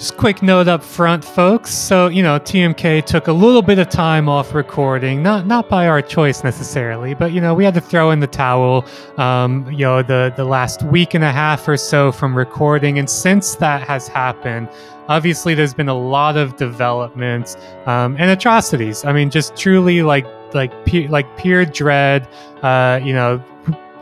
Just quick note up front, folks. So, you know, TMK took a little bit of time off recording, not not by our choice necessarily, but you know, we had to throw in the towel. Um, you know, the the last week and a half or so from recording, and since that has happened, obviously there's been a lot of developments um, and atrocities. I mean, just truly like like like pure dread. Uh, you know,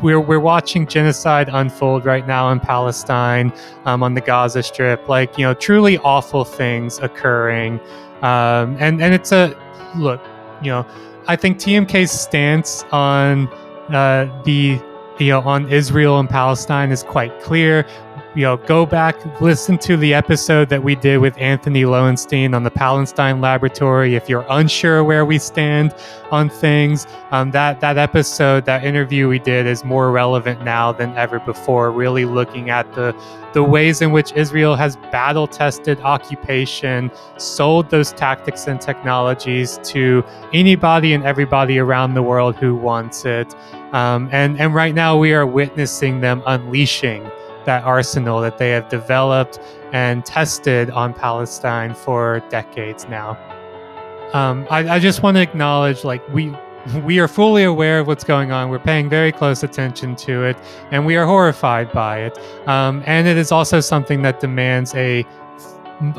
we're we're watching genocide unfold right now in Palestine, um, on the Gaza Strip. Like you know, truly awful things occurring, um, and and it's a look. You know, I think TMK's stance on uh, the you know on Israel and Palestine is quite clear you know, go back, listen to the episode that we did with Antony Loewenstein on the Palestine Laboratory. If you're unsure where we stand on things, um, that that episode, that interview we did, is more relevant now than ever before. Really looking at the the ways in which Israel has battle tested occupation, sold those tactics and technologies to anybody and everybody around the world who wants it. Um, and, and right now we are witnessing them unleashing that arsenal that they have developed and tested on Palestine for decades now. Um, I, I just want to acknowledge, like we we are fully aware of what's going on. We're paying very close attention to it, and we are horrified by it. Um, and it is also something that demands a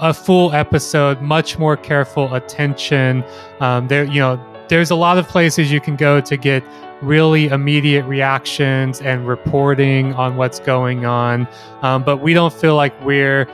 a full episode, much more careful attention. Um, there, you know, there's a lot of places you can go to get really immediate reactions and reporting on what's going on. Um, but we don't feel like we're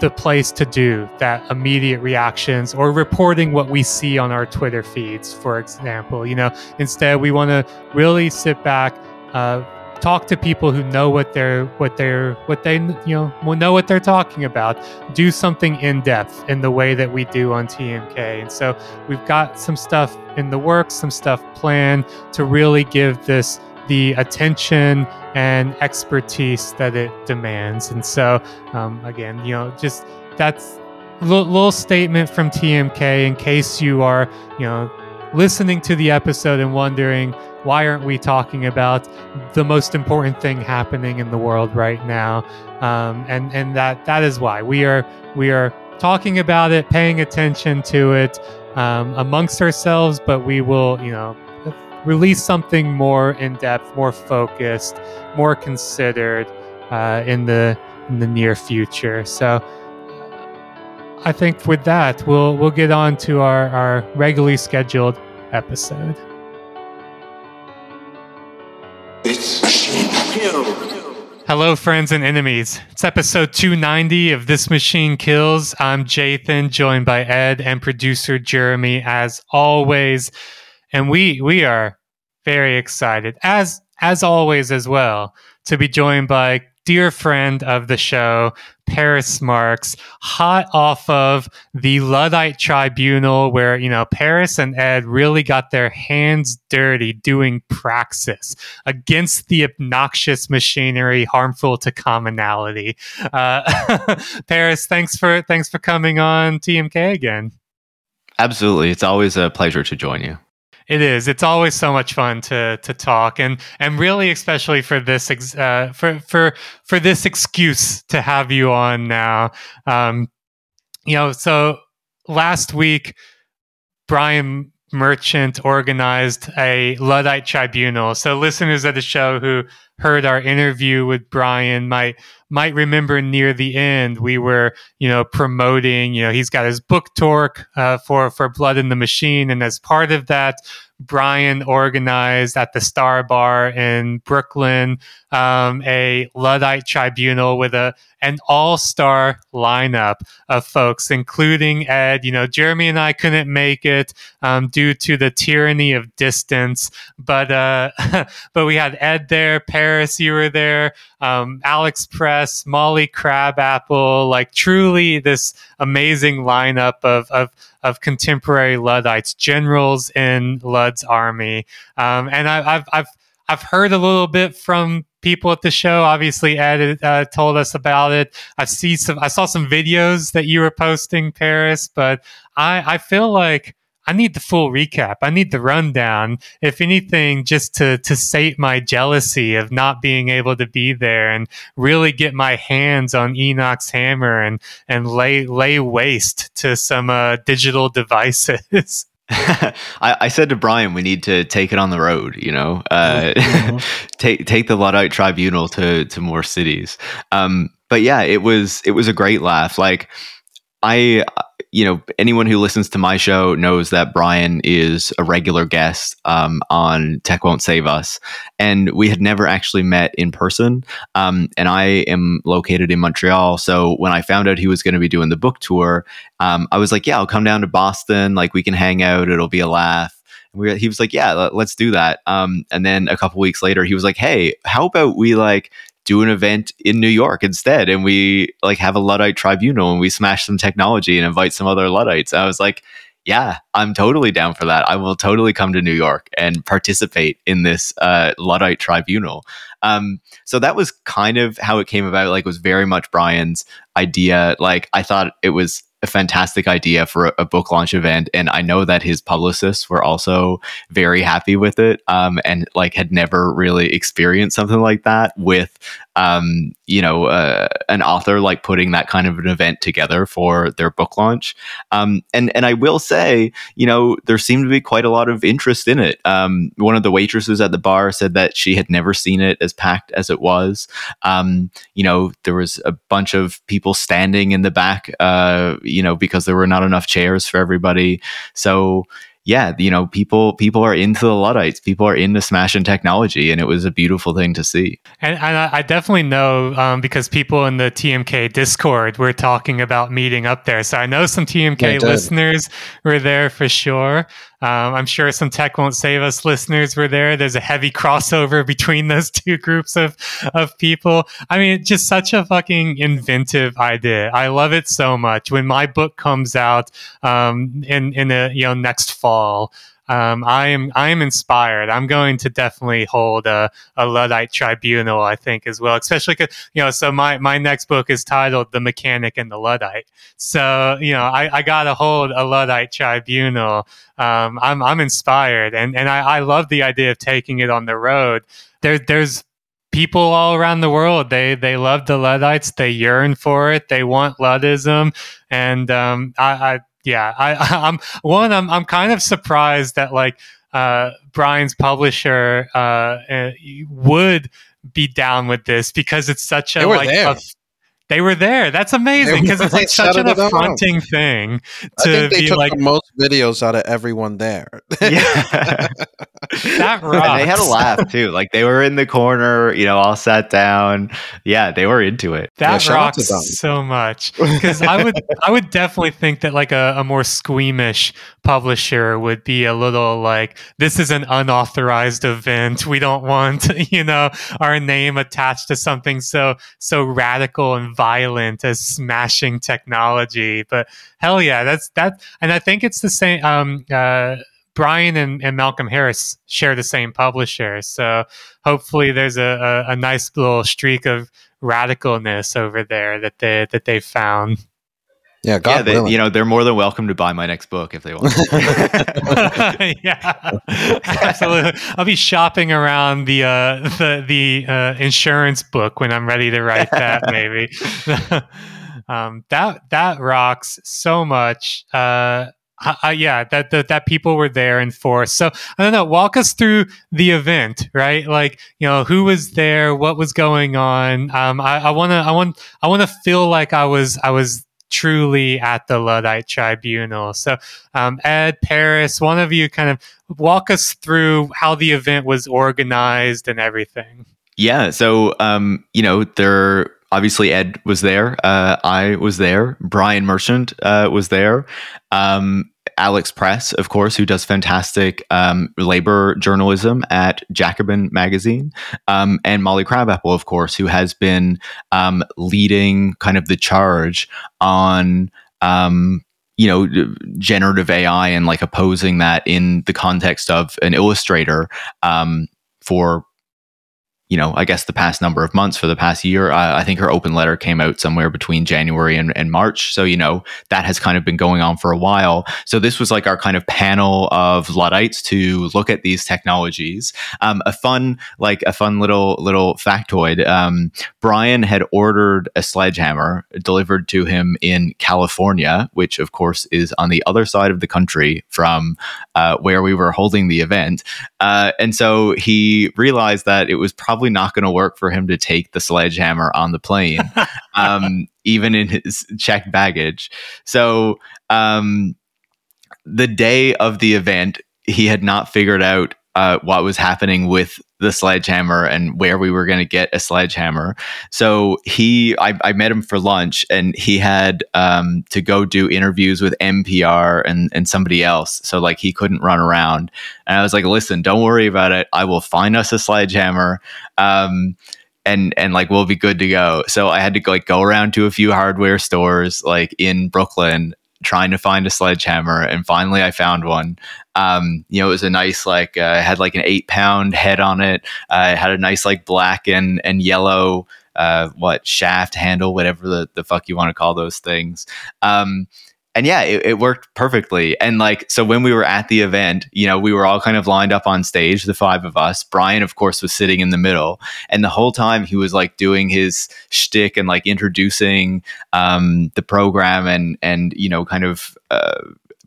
the place to do that immediate reactions or reporting what we see on our Twitter feeds, for example. You know, instead we want to really sit back, uh, talk to people who know what they're what they're what they you know will know what they're talking about. Do something in depth in the way that we do on tmk and so we've got some stuff in the works some stuff planned to really give this the attention and expertise that it demands. And so um, again you know just that's a little, little statement from tmk in case you are you know listening to the episode and wondering why aren't we talking about the most important thing happening in the world right now? Um, and and that that is why we are we are talking about it, paying attention to it um, amongst ourselves. But we will, you know, release something more in depth, more focused, more considered uh, in the in the near future. So. I think with that, we'll we'll get on to our, our regularly scheduled episode. Hello, friends and enemies. It's episode 290 of This Machine Kills. I'm Jathan, joined by Ed and producer Jereme, as always. And we we are very excited, as as always as well, to be joined by dear friend of the show, Paris Marx, hot off of the Luddite Tribunal, where, you know, Paris and Ed really got their hands dirty doing praxis against the obnoxious machinery harmful to commonality. Uh, Paris, thanks for thanks for coming on TMK again. Absolutely. It's always a pleasure to join you. It is. It's always so much fun to to talk, and and really especially for this ex- uh, for for for this excuse to have you on now. Um, you know, so last week, Brian Merchant organized a Luddite tribunal. So listeners of the show who heard our interview with Brian might might remember near the end we were you know promoting you know he's got his book tour uh, for for Blood in the Machine, and as part of that, Brian organized at the Star Bar in Brooklyn um, a Luddite tribunal with a an all star lineup of folks, including Ed. You know, Jereme and I couldn't make it um, due to the tyranny of distance, but uh, but we had Ed there, Paris, you were there, um, Alex Press, Molly Crabapple, like truly this amazing lineup of of of contemporary Luddites, generals in Ludd's army. Um, and I, have I've I've heard a little bit from people at the show. Obviously, Ed uh, told us about it. I see some. I saw some videos that you were posting, Paris. But I I feel like I need the full recap. I need the rundown. If anything, just to to sate my jealousy of not being able to be there and really get my hands on Enoch's hammer and and lay lay waste to some uh, digital devices. I, I, said to Brian, we need to take it on the road. You know, uh, mm-hmm. take take the Luddite Tribunal to to more cities. Um, but yeah, it was it was a great laugh. Like I you know, anyone who listens to my show knows that Brian is a regular guest um, on Tech Won't Save Us. And we had never actually met in person. Um, and I am located in Montreal. So when I found out he was going to be doing the book tour, um, I was like, yeah, I'll come down to Boston. Like, we can hang out. It'll be a laugh. We, he was like, yeah, let, us do that. Um, and then a couple weeks later, he was like, hey, how about we like do an event in New York instead. And we like have a Luddite tribunal and we smash some technology and invite some other Luddites. And I was like, yeah, I'm totally down for that. I will totally come to New York and participate in this uh, Luddite tribunal. Um, so that was kind of how it came about. Like, it was very much Brian's idea. Like, I thought it was a fantastic idea for a, a, book launch event and i know that his publicists were also very happy with it um, and like had never really experienced something like that with um, you know uh, an author like putting that kind of an event together for their book launch. Um, and and i will say you know there seemed to be quite a lot of interest in it. Um, one of the waitresses at the bar said that she had never seen it as packed as it was. Um, you know there was a bunch of people standing in the back uh, you know, because there were not enough chairs for everybody. So yeah, you know, people people are into the Luddites. People are into smashing technology, and it was a beautiful thing to see. And, and I definitely know um, because people in the TMK Discord were talking about meeting up there. So I know some TMK yeah, listeners were there for sure. Um, I'm sure some Tech Won't Save Us listeners were there. There's a heavy crossover between those two groups of, of people. I mean, just such a fucking inventive idea. I love it so much. When my book comes out um, in, in the you know, next fall, um, I am I am inspired. I'm going to definitely hold a, a Luddite tribunal, I think, as well. Especially because you know, so my my next book is titled "The Mechanic and the Luddite." So you know, I, I got to hold a Luddite tribunal. Um, I'm I'm inspired, and and I, I love the idea of taking it on the road. There there's people all around the world they they love the luddites they yearn for it they want luddism and um, I, I, yeah, I, I'm one. I'm I'm kind of surprised that like uh, Brian's publisher uh, uh would be down with this because it's such a like a, they were there. That's amazing because it's like such an affronting thing to be like most videos out of everyone there. yeah, that rocks. And they had a laugh too. Like they were in the corner, you know, all sat down. Yeah, they were into it. That yeah, rocks so much because I would, I would definitely think that like a, a more squeamish publisher would be a little like, this is an unauthorized event. We don't want, you know, our name attached to something so so radical and violent as smashing technology. But hell yeah, that's that. And I think it's the same. Um, uh, Brian and, and Malcolm Harris share the same publisher, so hopefully there's a, a, a nice little streak of radicalness over there that they that they found. Yeah, God yeah, they, you know they're more than welcome to buy my next book if they want. yeah, absolutely. I'll be shopping around the uh, the the uh, insurance book when I'm ready to write that. maybe um, that that rocks so much. Uh, uh, yeah, that, that that people were there in force. So I don't know. Walk us through the event, right? Like you know, who was there, what was going on. Um, I want to, I want, I want to feel like I was, I was truly at the Luddite Tribunal. So, um, Ed, Paris, one of you kind of walk us through how the event was organized and everything. Yeah. So, um, you know, there obviously Ed was there. Uh, I was there. Brian Merchant uh, was there. Um, Alex Press, of course, who does fantastic um, labor journalism at Jacobin Magazine, um, and Molly Crabapple, of course, who has been um, leading kind of the charge on um, you know generative AI and like opposing that in the context of an illustrator um, for you know, I guess the past number of months for the past year. Uh, I think her open letter came out somewhere between January and, and, March. So, you know, that has kind of been going on for a while. So, this was like our kind of panel of Luddites to look at these technologies. Um, a fun, like a fun little, little factoid um, Brian had ordered a sledgehammer delivered to him in California, which, of course, is on the other side of the country from uh, where we were holding the event. Uh, and so he realized that it was probably probably not going to work for him to take the sledgehammer on the plane, um, even in his checked baggage. So um, the day of the event, he had not figured out uh, what was happening with the sledgehammer and where we were going to get a sledgehammer. So he, I, I, met him for lunch, and he had um, to go do interviews with NPR and and somebody else. So like he couldn't run around. And I was like, listen, don't worry about it. I will find us a sledgehammer. Um, and and like we'll be good to go. So I had to like go around to a few hardware stores like in Brooklyn trying to find a sledgehammer and finally I found one. Um, you know, it was a nice like uh, had like an eight pound head on it. Uh, it had a nice like black and and yellow uh, what shaft handle, whatever the, the fuck you want to call those things. Um, and yeah, it, it, worked perfectly. And like, so when we were at the event, you know, we were all kind of lined up on stage, the five of us. Brian, of course, was sitting in the middle. And the whole time he was like doing his shtick and like introducing um, the program and, and, you know, kind of, uh,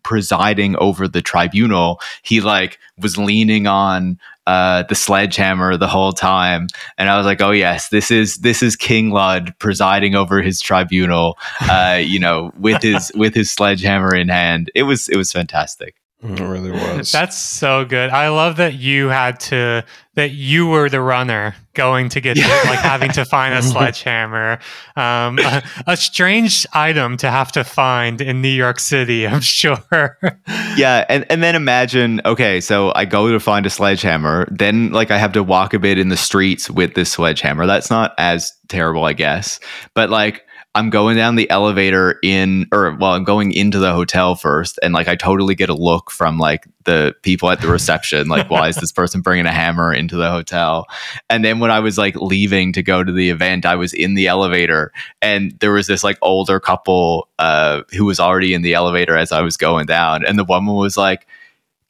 presiding over the tribunal, he like was leaning on uh, the sledgehammer the whole time, and I was like, "Oh yes, this is this is King Lud presiding over his tribunal, uh, you know, with his with his sledgehammer in hand." It was it was fantastic. It really was. That's so good. I love that you had to that you were the runner going to get yeah. like having to find a sledgehammer. Um, a, a, strange item to have to find in New York City, I'm sure. yeah, and and then imagine, okay, so I go to find a sledgehammer, then like I have to walk a bit in the streets with this sledgehammer. That's not as terrible, I guess. But like I'm going down the elevator in, or well, I'm going into the hotel first, and like I totally get a look from like the people at the reception, like, why is this person bringing a hammer into the hotel? And then when I was like leaving to go to the event, I was in the elevator, and there was this like older couple uh, who was already in the elevator as I was going down, and the woman was like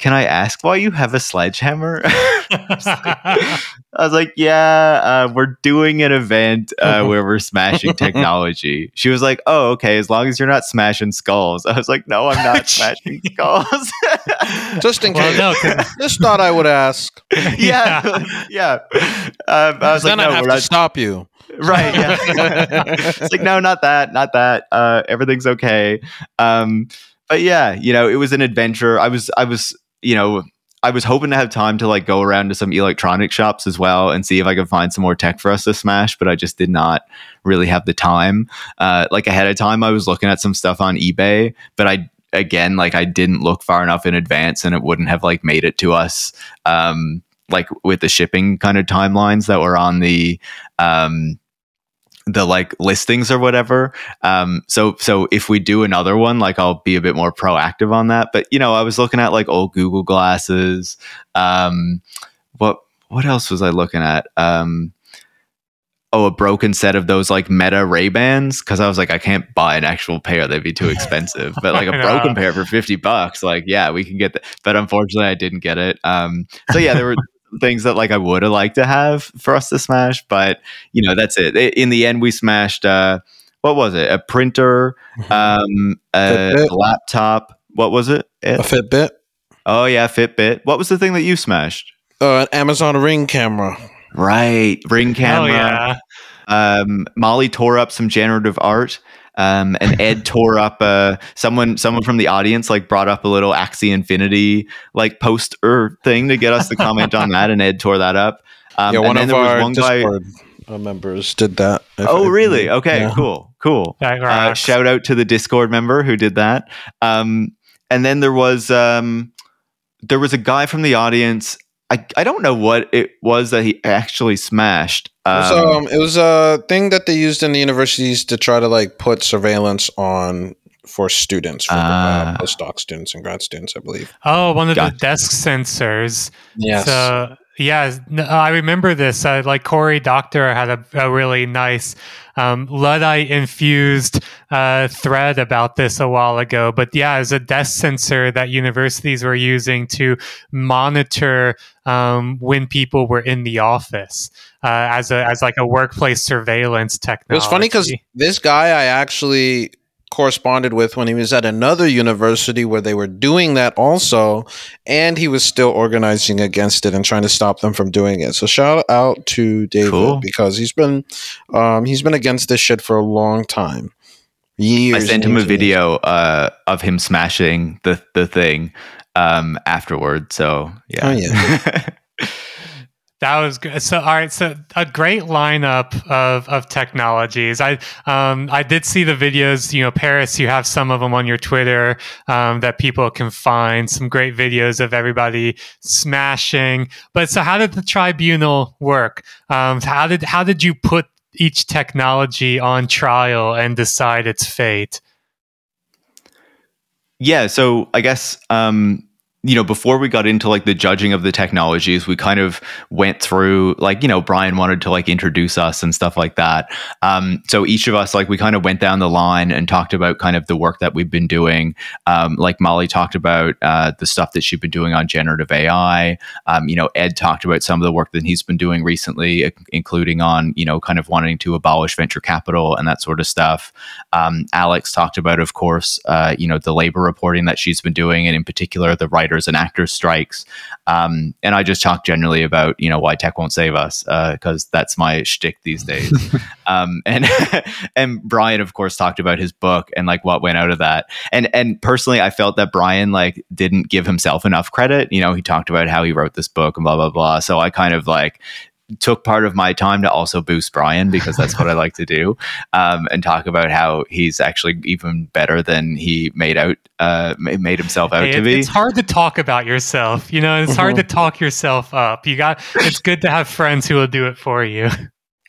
can I ask why you have a sledgehammer? I, was like, yeah, uh, we're doing an event uh, where we're smashing technology. She was like, oh, okay, as long as you're not smashing skulls. I was like, no, I'm not smashing skulls. Just in case. Well, no, Just thought I would ask. yeah, yeah. Um, I was then like, no, I have to not- stop you. Right. Yeah. it's like, no, not that, not that. Uh, everything's okay. Um, but yeah, you know, it was an adventure. I was, I was you know, I was hoping to have time to like go around to some electronic shops as well and see if I could find some more tech for us to smash, but I just did not really have the time. Uh, like ahead of time, I was looking at some stuff on eBay, but I again like I didn't look far enough in advance, and it wouldn't have like made it to us. Um, like with the shipping kind of timelines that were on the um, the like listings or whatever. Um, so so if we do another one, like I'll be a bit more proactive on that. But you know, I was looking at like old Google glasses. Um, what what else was I looking at? Um, oh, a broken set of those like Meta Ray Bans because I was like, I can't buy an actual pair; they'd be too expensive. but like a broken pair for fifty bucks, like yeah, we can get that. But unfortunately, I didn't get it. Um, so yeah, there were things that like I would have liked to have for us to smash, but you know that's it. In the end, we smashed. Uh, what was it? A printer, mm-hmm. um, a, a laptop. What was it? it? A Fitbit. Oh yeah, Fitbit. What was the thing that you smashed? Uh, an Amazon Ring camera. Right, Ring camera. Oh, yeah. Um, Molly tore up some generative art. Um, and Ed tore up uh, someone someone from the audience like brought up a little Axie Infinity like poster thing to get us to comment on that, and Ed tore that up. Um, yeah, one of our one Discord guy, members did that. Oh, I, really? Okay, yeah. cool, cool. Uh, shout out to the Discord member who did that. Um, and then there was um, there was a guy from the audience I, I don't know what it was that he actually smashed. Um, it, was, um, um, it was a thing that they used in the universities to try to like put surveillance on for students, for uh, uh, ah. postdoc students and grad students, I believe. Oh, one of the desk sensors. Yes. So Yeah, I remember this. Uh, like Cory Doctorow had a, a really nice um, Luddite infused uh, thread about this a while ago. But yeah, it's a desk sensor that universities were using to monitor um, when people were in the office uh, as a as like a workplace surveillance technology. It was funny because this guy I actually corresponded with when he was at another university where they were doing that also and he was still organizing against it and trying to stop them from doing it so shout out to david cool. because he's been um, he's been against this shit for a long time years i sent him a video uh, of him smashing the the thing um, afterward so yeah, oh, yeah. That was good. So, all right. So, a great lineup of, of technologies. I um, I did see the videos. You know, Paris. You have some of them on your Twitter um, that people can find. Some great videos of everybody smashing. But so, how did the tribunal work? Um, how did how did you put each technology on trial and decide its fate? Yeah. So, I guess. Um, you know, before we got into like the judging of the technologies, we kind of went through like, you know, Brian wanted to like introduce us and stuff like that. Um, so each of us, like, we kind of went down the line and talked about kind of the work that we've been doing. Um, like Molly talked about uh, the stuff that she'd been doing on generative AI. Um, you know, Ed talked about some of the work that he's been doing recently, including on, you know, kind of wanting to abolish venture capital and that sort of stuff. Um, Alex talked about, of course, uh, you know, the labor reporting that she's been doing, and in particular, the writer writers and actors strikes. Um, and I just talk generally about you know why tech won't save us because uh, that's my shtick these days. um, and and Brian of course talked about his book and like what went out of that. And and personally, I felt that Brian like didn't give himself enough credit. You know, he talked about how he wrote this book and blah blah blah. So I kind of like took part of my time to also boost Brian because that's what I like to do, um, and talk about how he's actually even better than he made out uh, made himself out hey, to be. It's hard to talk about yourself, you know. It's hard to talk yourself up. You got. It's good to have friends who will do it for you.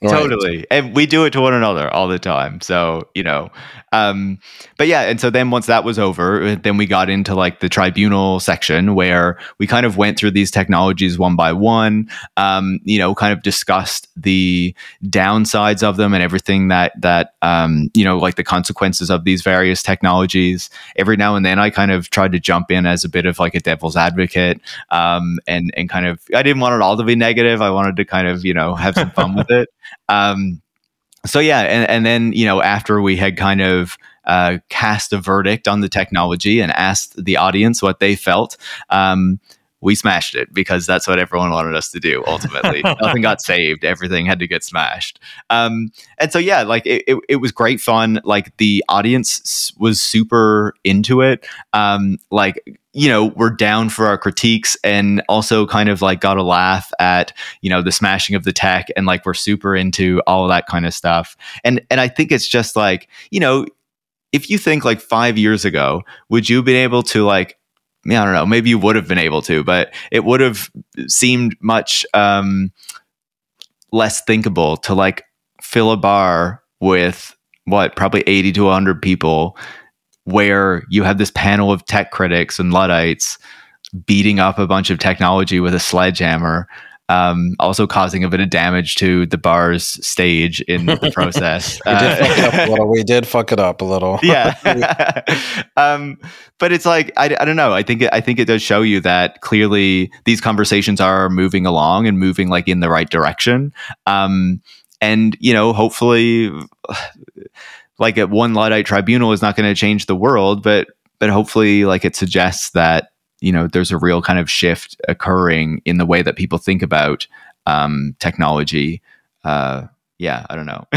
Totally. And we do it to one another all the time. So, you know, um, but yeah. And so then once that was over, then we got into like the tribunal section where we kind of went through these technologies one by one, um, you know, kind of discussed the downsides of them and everything that, that, um, you know, like the consequences of these various technologies. Every now and then I kind of tried to jump in as a bit of like a devil's advocate, um, and, and kind of, I didn't want it all to be negative. I wanted to kind of, you know, have some fun with it. Um, so yeah, and, and then you know after we had kind of uh, cast a verdict on the technology and asked the audience what they felt. Um, we smashed it because that's what everyone wanted us to do ultimately. Nothing got saved. Everything had to get smashed. Um, and so yeah like it, it, it, was great fun. Like the audience was super into it. Um, like you know we're down for our critiques and also kind of like got a laugh at you know the smashing of the tech and like we're super into all of that kind of stuff. And and i think it's just like you know if you think like five years ago would you have been able to like I don't know. Maybe you would have been able to, but it would have seemed much um, less thinkable to like fill a bar with what probably 80 to 100 people where you have this panel of tech critics and Luddites beating up a bunch of technology with a sledgehammer, um, also causing a bit of damage to the bar's stage in the process. we, did fuck it up a little. we did fuck it up a little. yeah, um, but it's like I, I don't know. I think it, I think it does show you that clearly these conversations are moving along and moving like in the right direction. Um, and you know, hopefully like a one Luddite tribunal is not going to change the world, but but hopefully like it suggests that you know there's a real kind of shift occurring in the way that people think about um, technology. Uh, yeah, I don't know.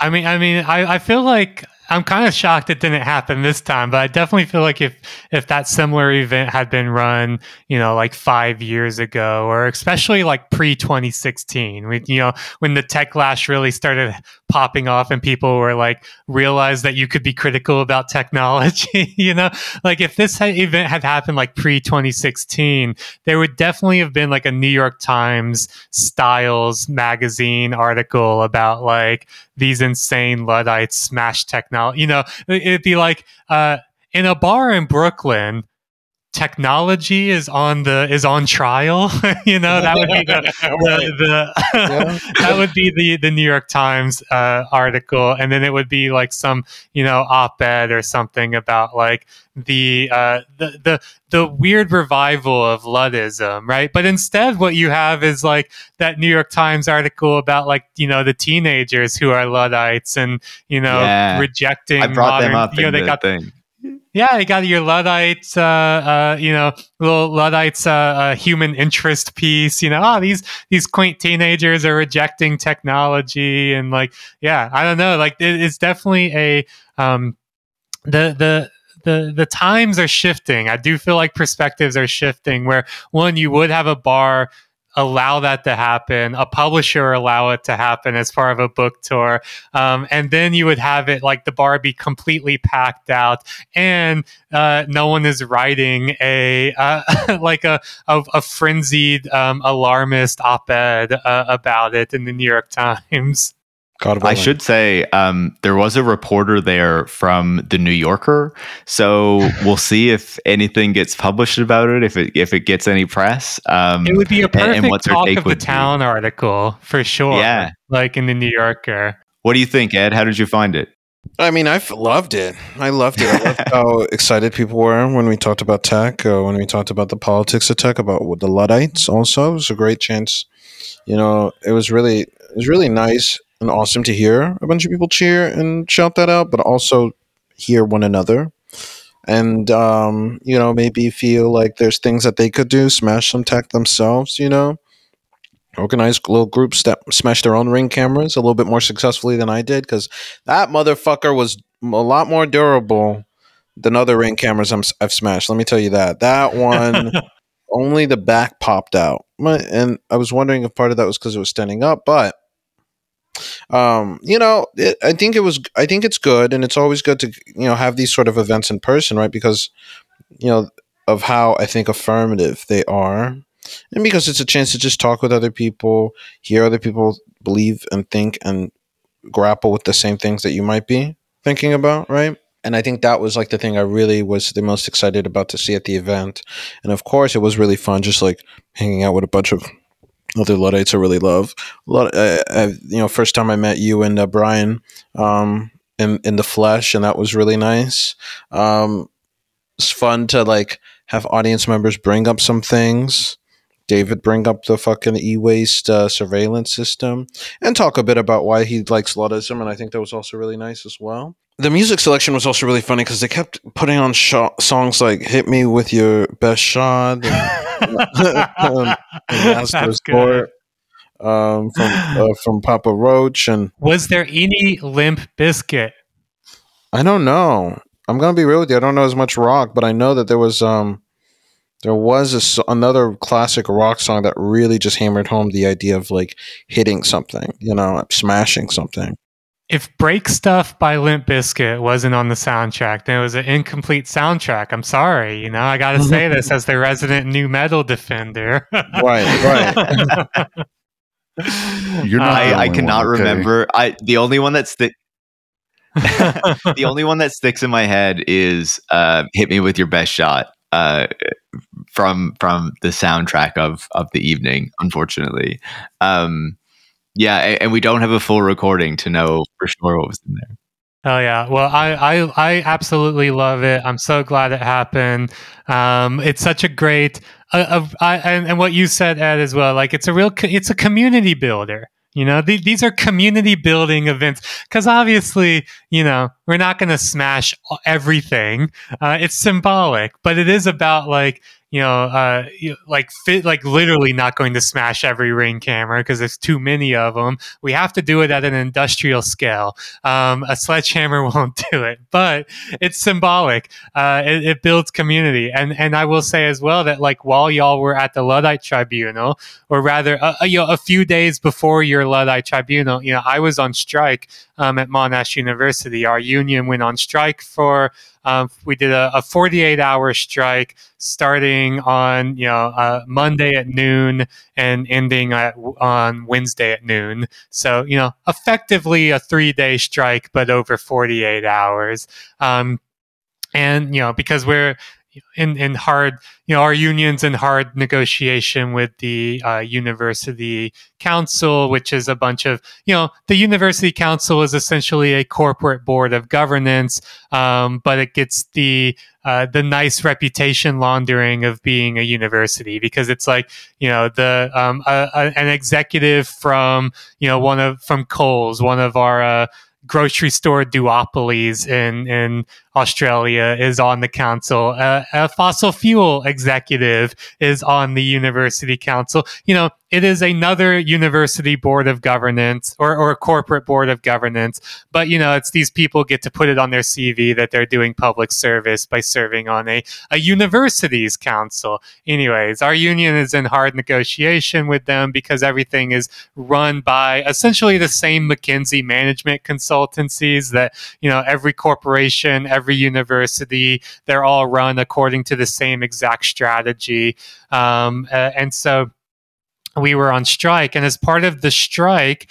I mean, I mean, I, I feel like I'm kind of shocked it didn't happen this time, but I definitely feel like if if that similar event had been run, you know, like five years ago, or especially like pre 2016, when you know when the techlash really started popping off and people were like realized that you could be critical about technology, you know, like if this event had happened like pre 2016, there would definitely have been like a New York Times Styles magazine article about like these insane Luddites smash technology. You know, it'd be like uh, in a bar in Brooklyn, technology is on the is on trial. you know, that would be the, the, the yeah. that would be the the New York Times uh, article, and then it would be like some you know op-ed or something about like the uh, the the the weird revival of Luddism, right? But instead, what you have is like that New York Times article about like you know the teenagers who are Luddites and you know yeah. rejecting. I brought modern, them up. You know, they the got thing yeah, you got your Luddite, uh, uh, you know, little Luddites, uh, uh, human interest piece. You know, oh, these these quaint teenagers are rejecting technology, and like, yeah, I don't know, like it, it's definitely a um, the the the the times are shifting. I do feel like perspectives are shifting. Where one, you would have a bar allow that to happen, a publisher allow it to happen as part of a book tour, um, and then you would have it like the bar be completely packed out, and uh, no one is writing a uh, like a a, a frenzied um, alarmist op-ed uh, about it in the New York Times. God I should say um, there was a reporter there from the New Yorker, so we'll see if anything gets published about it. If it if it gets any press, um, it would be a perfect and, and talk of the town be. article for sure. Yeah, like in the New Yorker. What do you think, Ed? How did you find it? I mean, I loved it. I loved it. I loved how excited people were when we talked about tech, uh, when we talked about the politics of tech, about the Luddites. Also, it was a great chance. You know, it was really, it was really nice and awesome to hear a bunch of people cheer and shout that out, but also hear one another. And um, you know maybe feel like there's things that they could do smash some tech themselves you know? Organize little groups that smash their own ring cameras a little bit more successfully than i did because that motherfucker was a lot more durable than other ring cameras i have smashed let me tell you that. That one only the back popped out. And i was wondering if part of that was because it was standing up but um, you know, it, I think it was, I think it's good, and it's always good to you know have these sort of events in person, right? Because you know of how I think affirmative they are, and because it's a chance to just talk with other people, hear other people believe and think and grapple with the same things that you might be thinking about, right? And I think that was like the thing I really was the most excited about to see at the event. And of course, it was really fun, just like hanging out with a bunch of other Luddites I really love. A lot, uh, I, you know, first time I met you and uh, Brian um, in in the flesh, and that was really nice. Um, it's fun to like have audience members bring up some things. David bring up the fucking e-waste uh, surveillance system and talk a bit about why he likes Luddism, and I think that was also really nice as well the music selection was also really funny because they kept putting on sh- songs like "Hit Me with Your Best Shot" and, um, and Sport um, from uh, from Papa Roach. And was there any Limp Bizkit? I don't know. I'm gonna be real with you. I don't know as much rock, but I know that there was um there was a, another classic rock song that really just hammered home the idea of like hitting something, you know, smashing something if Break Stuff by Limp Bizkit wasn't on the soundtrack, then it was an incomplete soundtrack. I'm sorry, you know, I got to say this as the resident nu metal defender. right, right. You're not. I, I cannot one, okay. remember. I the only one that's the the only one that sticks in my head is uh, "Hit Me with Your Best Shot" uh, from from the soundtrack of of the evening. Unfortunately, um, yeah, and we don't have a full recording to know for sure what was in there. Oh yeah, well, I, I I absolutely love it. I'm so glad it happened. Um, it's such a great, uh, uh, I, and, and what you said, Ed, as well. Like it's a real, it's a community builder. You know, th- these are community building events because obviously, you know, we're not going to smash everything. Uh, it's symbolic, but it is about like you know, uh, like fit, like literally not going to smash every ring camera because there's too many of them. We have to do it at an industrial scale. Um, a sledgehammer won't do it, but it's symbolic. Uh, it, it, builds community, and and I will say as well that like while y'all were at the Luddite Tribunal, or rather, uh, uh you know, a few days before your Luddite Tribunal, you know, I was on strike um, at Monash University. Our union went on strike for um, we did a, a 48 hour strike starting on you know uh, Monday at noon and ending at, on Wednesday at noon. So you know, effectively a three day strike, but over 48 hours. Um, and you know, because we're in in hard you know our unions in hard negotiation with the uh, university council which is a bunch of you know the university council is essentially a corporate board of governance um, but it gets the uh, the nice reputation laundering of being a university because it's like you know the um, a, a, an executive from you know one of from Coles one of our uh, grocery store duopolies in in Australia is on the council. Uh, a fossil fuel executive is on the university council. You know, it is another university board of governance or, or corporate board of governance. But, you know, it's these people get to put it on their CV that they're doing public service by serving on a, a university's council. Anyways, our union is in hard negotiation with them because everything is run by essentially the same McKinsey management consultancies that, you know, every corporation, every every university. They're all run according to the same exact strategy. Um, uh, and so we were on strike. And as part of the strike,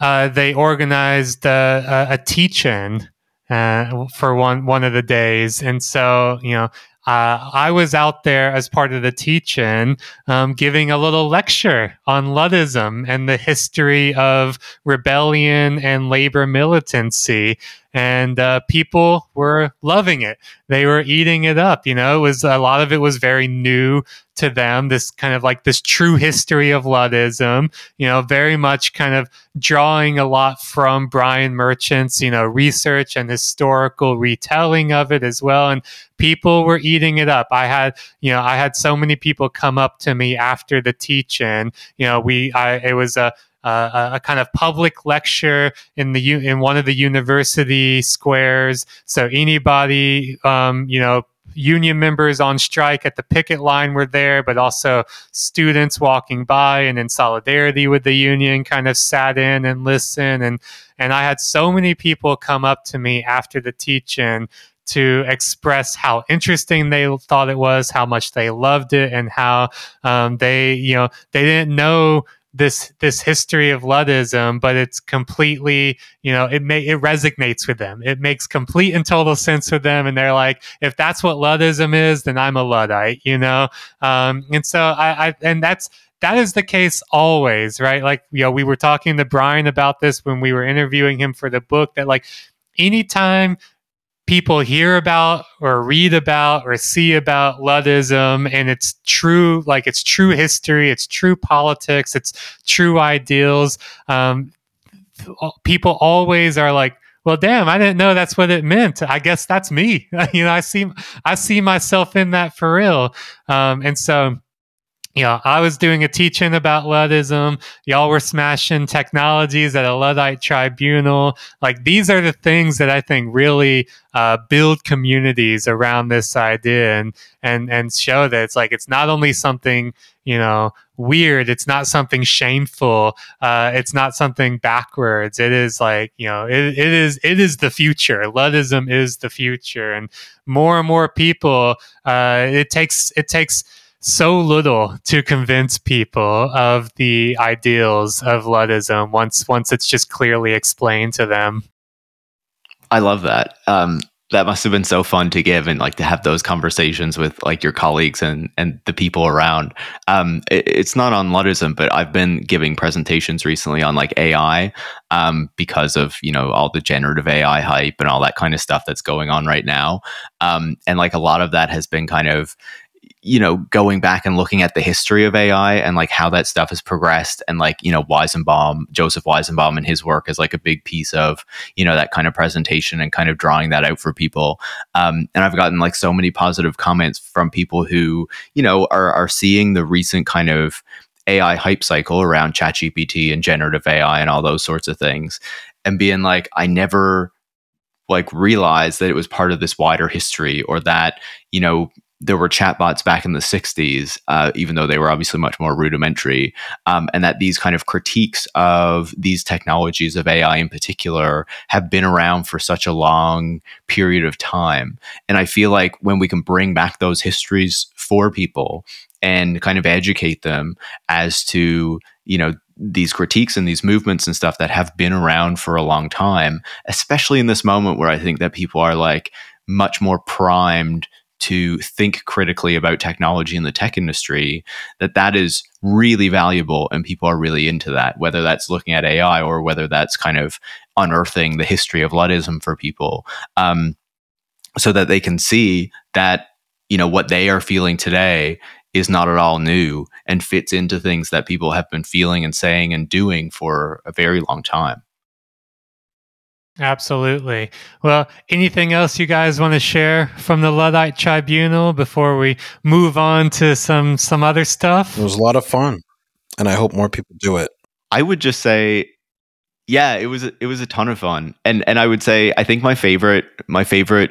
uh, they organized a, a teach-in uh, for one one of the days, and so you know uh, I was out there as part of the teach-in, um, giving a little lecture on Luddism and the history of rebellion and labor militancy. And uh, people were loving it. They were eating it up. You know, it was a lot of it was very new to them. This kind of like this true history of Luddism. You know, very much kind of drawing a lot from Brian Merchant's you know research and historical retelling of it as well. And people were eating it up. I had, you know, I had so many people come up to me after the teach-in. You know, we, I, it was a, a, a, kind of public lecture in the in one of the university squares. So anybody, um, you know, union members on strike at the picket line were there, but also students walking by and in solidarity with the union kind of sat in and listened. And and I had so many people come up to me after the teach-in to express how interesting they thought it was, how much they loved it, and how um, they, you know, they didn't know this this history of Luddism, but it's completely, you know, it may it resonates with them. It makes complete and total sense with them, and they're like, if that's what Luddism is, then I'm a Luddite, you know. Um, and so I, I and that's that is the case always, right? Like, you know, we were talking to Brian about this when we were interviewing him for the book that like anytime people hear about or read about or see about Luddism and it's true, like it's true history, it's true politics, it's true ideals. Um, people always are like, well, damn, I didn't know that's what it meant. I guess that's me. you know, I see, I see myself in that for real. Um, and so, you know, I was doing a teaching about Luddism. Y'all were smashing technologies at a Luddite tribunal. Like these are the things that I think really uh, build communities around this idea and and and show that it's like it's not only something you know weird. It's not something shameful. Uh, it's not something backwards. It is like you know it, it is it is the future. Luddism is the future, and more and more people. Uh, it takes it takes so little to convince people of the ideals of Luddism once once it's just clearly explained to them. I love that. Um, that must have been so fun to give and like to have those conversations with like your colleagues and and the people around. Um, it, it's not on Luddism, but I've been giving presentations recently on like AI um, because of you know all the generative AI hype and all that kind of stuff that's going on right now. Um, and like a lot of that has been kind of you know, going back and looking at the history of AI and like how that stuff has progressed and like, you know, Weizenbaum, Joseph Weizenbaum and his work is like a big piece of, you know, that kind of presentation and kind of drawing that out for people. Um, and I've gotten like so many positive comments from people who, you know, are, are seeing the recent kind of AI hype cycle around ChatGPT and generative AI and all those sorts of things and being like, I never like realized that it was part of this wider history or that, you know, there were chatbots back in the 60s, uh, even though they were obviously much more rudimentary, um, and that these kind of critiques of these technologies of AI in particular have been around for such a long period of time. And I feel like when we can bring back those histories for people and kind of educate them as to, you know, these critiques and these movements and stuff that have been around for a long time, especially in this moment where I think that people are like much more primed to think critically about technology in the tech industry, that that is really valuable and people are really into that, whether that's looking at AI or whether that's kind of unearthing the history of Luddism for people. Um, so that they can see that you know what they are feeling today is not at all new and fits into things that people have been feeling and saying and doing for a very long time. Absolutely. Well, anything else you guys want to share from the Luddite Tribunal before we move on to some some other stuff? It was a lot of fun, and I hope more people do it. I would just say yeah, it was it was a ton of fun. And and I would say I think my favorite my favorite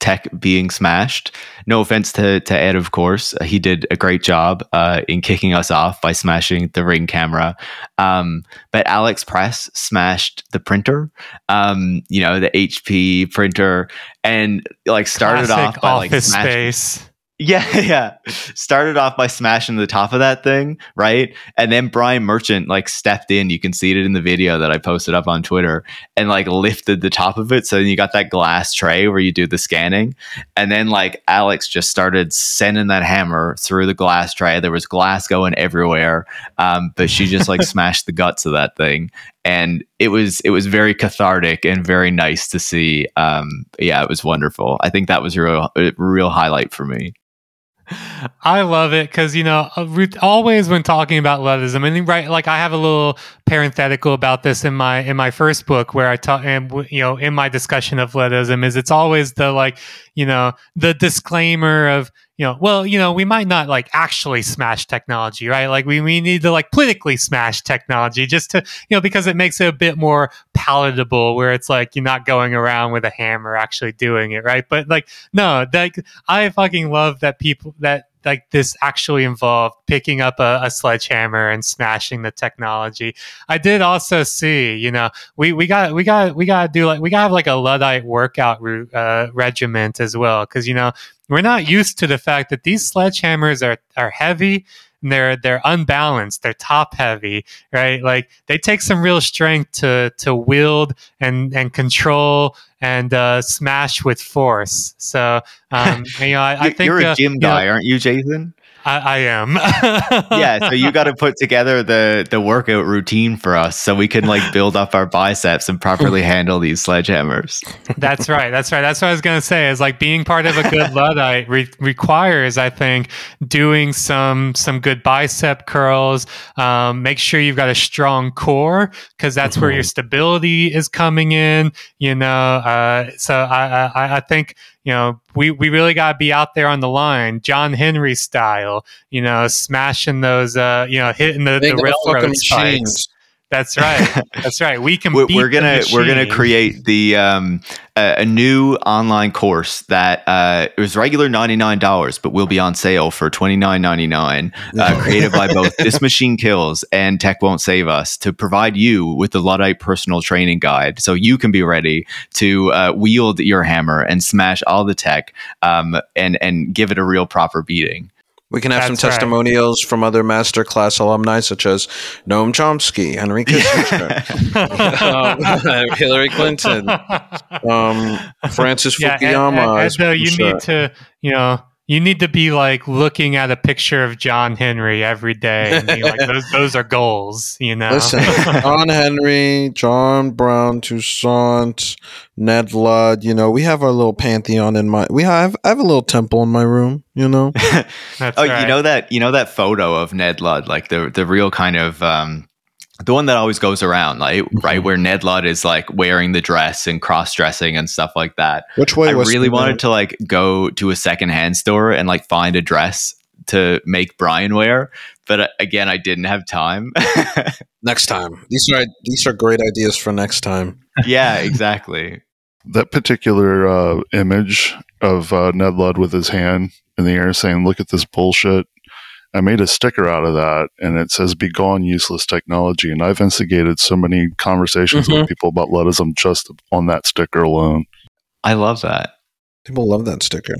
tech being smashed. No offense to, to Ed, of course. Uh, he did a great job uh, in kicking us off by smashing the ring camera. Um, but Alex Press smashed the printer, um, you know, the HP printer, and like started Classic off by like office smashing- space. Yeah, yeah. Started off by smashing the top of that thing, right? And then Brian Merchant like stepped in. You can see it in the video that I posted up on Twitter and like lifted the top of it. So then you got that glass tray where you do the scanning. And then like Alex just started sending that hammer through the glass tray. There was glass going everywhere. Um, but she just like smashed the guts of that thing. And it was it was very cathartic and very nice to see. Um, yeah, it was wonderful. I think that was a real a real highlight for me. I love it because you know uh, always when talking about Luddism and right like I have a little parenthetical about this in my in my first book where I talk and you know in my discussion of Luddism is it's always the like you know the disclaimer of you know well you know we might not like actually smash technology right? Like we, we need to like politically smash technology just to you know because it makes it a bit more palatable where it's like you're not going around with a hammer actually doing it right? But like no like I fucking love that people that like this actually involved picking up a, a, sledgehammer and smashing the technology. I did also see, you know, we, we got we got we got to do like we got to have like a luddite workout uh, regiment as well because you know we're not used to the fact that these sledgehammers are are heavy and they're they're unbalanced they're top heavy right? Like they take some real strength to to wield and and control and uh, smash with force. So um you know i, I think you're a uh, gym you guy know, aren't you Jathan I, I am. Yeah so you got to put together the the workout routine for us so we can like build up our biceps and properly handle these sledgehammers. That's right that's right that's what i was going to say is like being part of a good luddite re- requires i think doing some some good bicep curls um, make sure you've got a strong core because that's where your stability is coming in you know uh, so I, I i think you know, we, we really got to be out there on the line, John Henry style, you know, smashing those, uh, you know, hitting the, the railroad spikes. That's right. That's right. We can. We're, gonna we're gonna create the um a, a new online course that uh it was regular ninety nine dollars, but will be on sale for twenty nine ninety nine. Uh, created by both This Machine Kills and Tech Won't Save Us to provide you with the Luddite personal training guide, so you can be ready to uh, wield your hammer and smash all the tech, um and and give it a real proper beating. We can have That's some testimonials right. from other masterclass alumni, such as Noam Chomsky, Henry Kissinger, um, Hillary Clinton, um, Francis yeah, Fukuyama. And, and, and, you need to, you know, you need to be like looking at a picture of John Henry every day and being like, those, those are goals, you know? Listen, John Henry, John Brown, Toussaint, Ned Ludd, you know, we have our little pantheon in my, we have, I have a little temple in my room, you know? oh, right. you know that, you know that photo of Ned Ludd, like the, the real kind of, um, the one that always goes around, like right where Ned Ludd is like wearing the dress and cross dressing and stuff like that. Which way? I really wanted to like go to a secondhand store and like find a dress to make Brian wear, but uh, again, I didn't have time. next time, these are these are great ideas for next time. yeah, exactly. That particular uh, image of uh, Ned Ludd with his hand in the air saying, "Look at this bullshit." I made a sticker out of that and it says be gone useless technology. And I've instigated so many conversations mm-hmm. with people about Luddism just on that sticker alone. I love that. People love that sticker.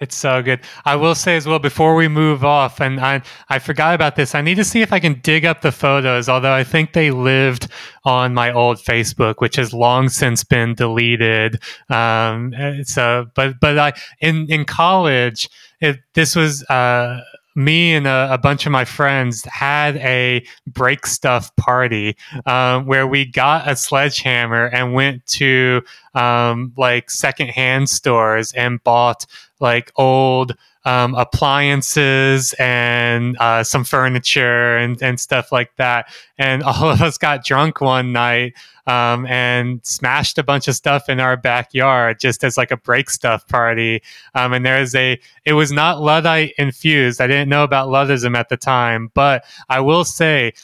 It's so good. I will say as well before we move off, and I I forgot about this. I need to see if I can dig up the photos. Although I think they lived on my old Facebook, which has long since been deleted. Um, eh, so, but but I in in college, it, this was. Uh, me and a, a, bunch of my friends had a break stuff party um, where we got a sledgehammer and went to um, like secondhand stores and bought like old um, appliances and uh, some furniture and, and stuff like that. And all of us got drunk one night um, and smashed a bunch of stuff in our backyard just as like a break stuff party. Um, and there's a, it was not Luddite infused. I didn't know about Luddism at the time, but I will say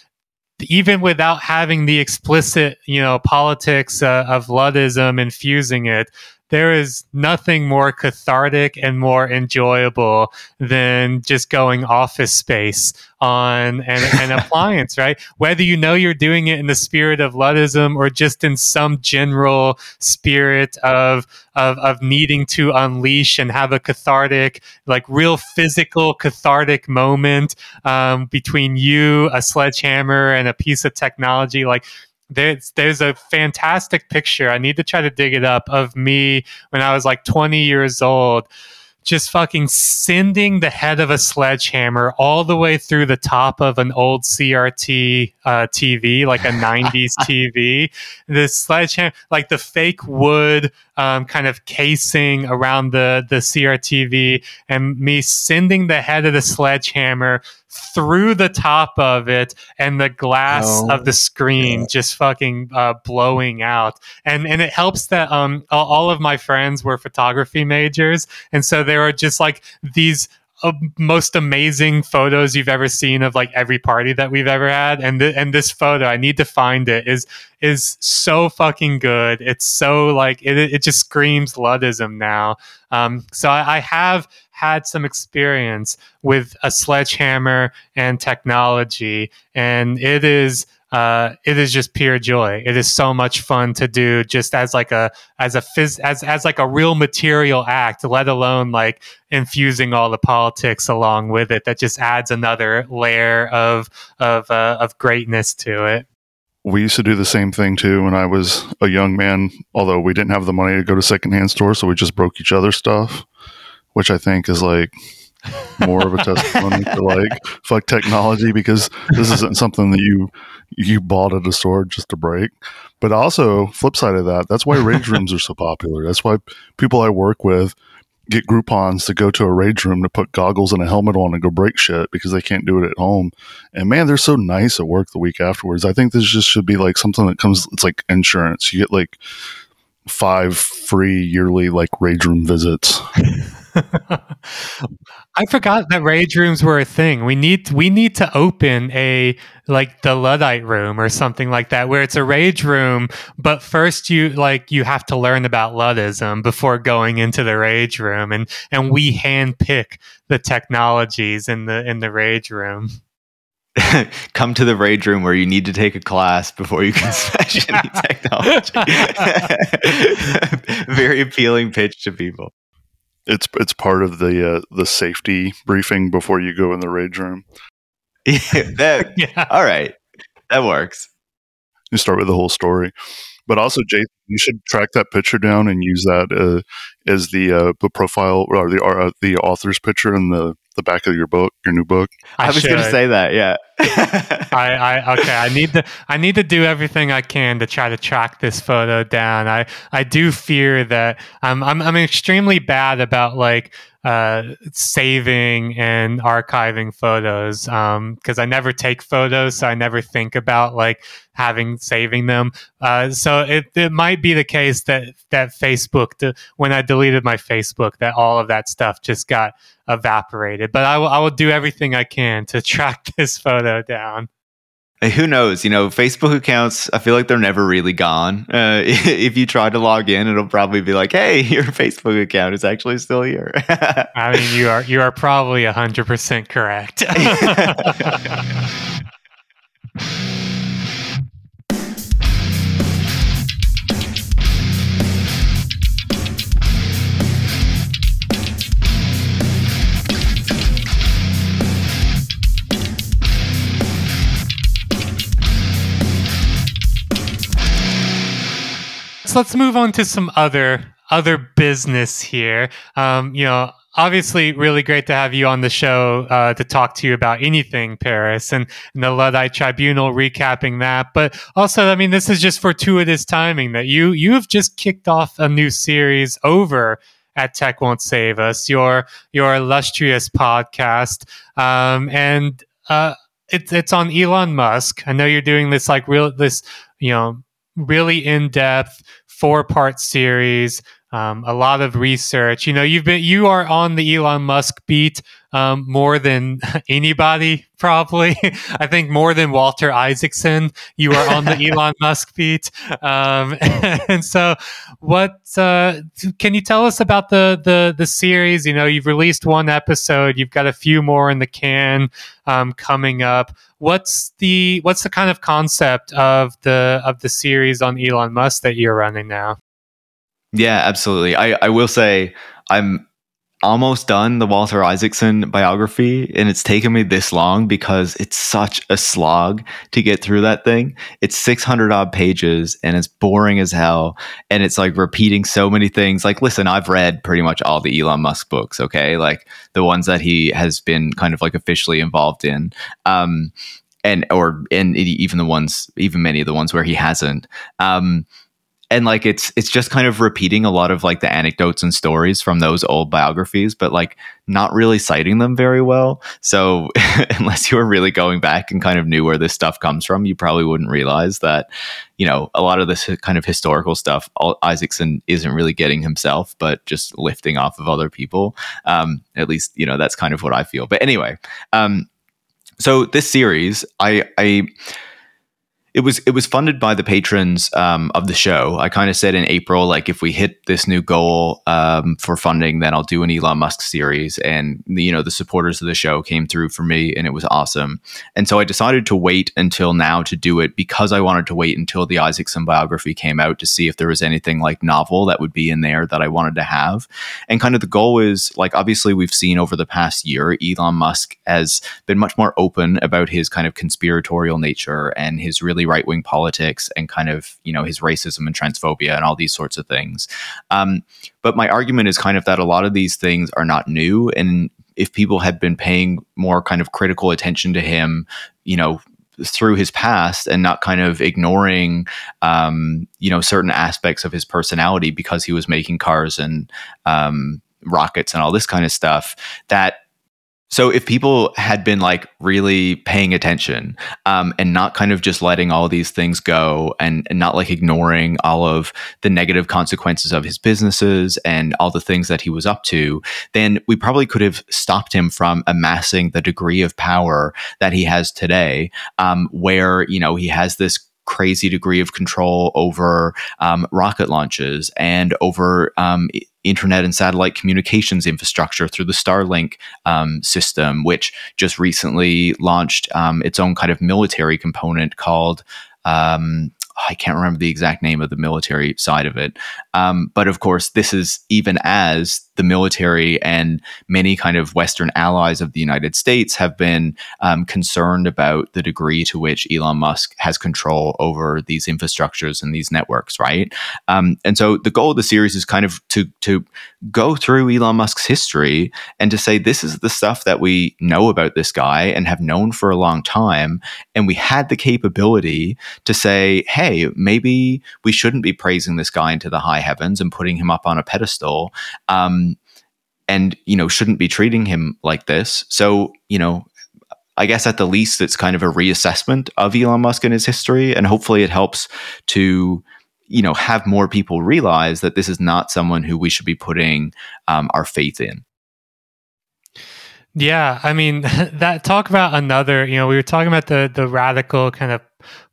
even without having the explicit, you know, politics uh, of Luddism infusing it, there is nothing more cathartic and more enjoyable than just going office space on an, an appliance, right? Whether you know you're doing it in the spirit of Luddism or just in some general spirit of, of, of needing to unleash and have a cathartic, like real physical cathartic moment um, between you, a sledgehammer, and a piece of technology, like there's there's a fantastic picture. I need to try to dig it up of me when I was like 20 years old just fucking sending the head of a sledgehammer all the way through the top of an old CRT uh, TV, like a 90s TV. The sledgehammer, like the fake wood um, kind of casing around the, the CRTV, and me sending the head of the sledgehammer through the top of it and the glass oh, of the screen yeah. just fucking uh, blowing out. And and it helps that um all of my friends were photography majors, and so there are just like these most amazing photos you've ever seen of like every party that we've ever had. And th- and this photo I need to find it is is so fucking good. It's so like it it just screams Luddism now. Um so I, I have had some experience with a sledgehammer and technology, and it is uh, it is just pure joy. It is so much fun to do, just as like a as a phys- as as like a real material act, let alone like infusing all the politics along with it. That just adds another layer of of uh, of greatness to it. We used to do the same thing too when I was a young man. Although we didn't have the money to go to secondhand stores, so we just broke each other's stuff which I think is like more of a testimony to like fuck technology because this isn't something that you you bought at a store just to break. But also, flip side of that, that's why rage rooms are so popular. That's why people I work with get Groupons to go to a rage room to put goggles and a helmet on and go break shit because they can't do it at home. And man, they're so nice at work the week afterwards. I think this just should be like something that comes. It's like insurance. You get like five free yearly like rage room visits. I forgot that rage rooms were a thing. We need we need to open a like the Luddite room or something like that, where it's a rage room, but first you like you have to learn about Luddism before going into the rage room, and and we hand pick the technologies in the in the rage room. Come to the rage room where you need to take a class before you can smash any technology. Very appealing pitch to people. It's it's part of the uh, the safety briefing before you go in the rage room. yeah, that, yeah. All right, that works. You start with the whole story, but also, Jathan, you should track that picture down and use that uh, as the uh, the profile or the uh, the author's picture in the the back of your book, your new book. I, I was going to say that. Yeah. I, I okay. I need to I need to do everything I can to try to track this photo down. I I do fear that I'm I'm I'm extremely bad about like uh, saving and archiving photos because um, I never take photos, so I never think about like having saving them. Uh, so it, it might be the case that that Facebook, de- when I deleted my Facebook, that all of that stuff just got evaporated. But I will I will do everything I can to track this photo down who knows? You know, Facebook accounts, I feel like they're never really gone. Uh, if you try to log in, it'll probably be like, hey, your Facebook account is actually still here. I mean, you are you are probably 100% correct. So let's move on to some other other business here. Um, you know, obviously really great to have you on the show uh, to talk to you about anything Paris and, and, the Luddite Tribunal recapping that. But also, I mean, this is just fortuitous timing that you you have just kicked off a new series over at Tech Won't Save Us, your your illustrious podcast, um, and uh, it's it's on Elon Musk. I know you're doing this like real this you know really in depth four part series um, a lot of research. You know, you've been you are on the Elon Musk beat um, more than anybody, probably. I think more than Walter Isaacson. You are on the Elon Musk beat, um, and so what uh, can you tell us about the the the series? You know, you've released one episode. You've got a few more in the can um, coming up. What's the what's the kind of concept of the of the series on Elon Musk that you're running now? Yeah, absolutely. I, I will say I'm almost done the Walter Isaacson biography, and it's taken me this long because it's such a slog to get through that thing. It's 600 odd pages and it's boring as hell. And it's like repeating so many things. Like, listen, I've read pretty much all the Elon Musk books, okay? Like the ones that he has been kind of like officially involved in. Um, and or and even the ones even many of the ones where he hasn't um and like it's it's just kind of repeating a lot of like the anecdotes and stories from those old biographies but like not really citing them very well. So unless you were really going back and kind of knew where this stuff comes from you probably wouldn't realize that you know a lot of this kind of historical stuff isaacson isn't really getting himself but just lifting off of other people. Um at least you know that's kind of what i feel. But anyway um so this series i i it was it was funded by the patrons um, of the show. I kind of said in April, like if we hit this new goal um, for funding, then I'll do an Elon Musk series. And you know the supporters of the show came through for me, and it was awesome. And so I decided to wait until now to do it because I wanted to wait until the Isaacson biography came out to see if there was anything like novel that would be in there that I wanted to have. And kind of the goal is like obviously we've seen over the past year, Elon Musk has been much more open about his kind of conspiratorial nature and his really right wing politics and kind of you know his racism and transphobia and all these sorts of things. Um, but my argument is kind of that a lot of these things are not new, and if people had been paying more kind of critical attention to him, you know, through his past and not kind of ignoring um, you know certain aspects of his personality because he was making cars and um, rockets and all this kind of stuff that so if people had been like really paying attention um, and not kind of just letting all these things go and, and, not like ignoring all of the negative consequences of his businesses and all the things that he was up to, then we probably could have stopped him from amassing the degree of power that he has today, um, where you know he has this crazy degree of control over um, rocket launches and over um, internet and satellite communications infrastructure through the Starlink um, system, which just recently launched um, its own kind of military component called. Um, I can't remember the exact name of the military side of it. Um, but of course, this is even as the military and many kind of Western allies of the United States have been um, concerned about the degree to which Elon Musk has control over these infrastructures and these networks, right? Um, and so the goal of the series is kind of to to go through Elon Musk's history and to say this is the stuff that we know about this guy and have known for a long time, and we had the capability to say, hey, maybe we shouldn't be praising this guy into the high heavens and putting him up on a pedestal. Um, and you know shouldn't be treating him like this. So you know, I guess at the least it's kind of a reassessment of Elon Musk and his history, and hopefully it helps to you know have more people realize that this is not someone who we should be putting um, our faith in. Yeah, I mean that talk about another, you know, we were talking about the the radical kind of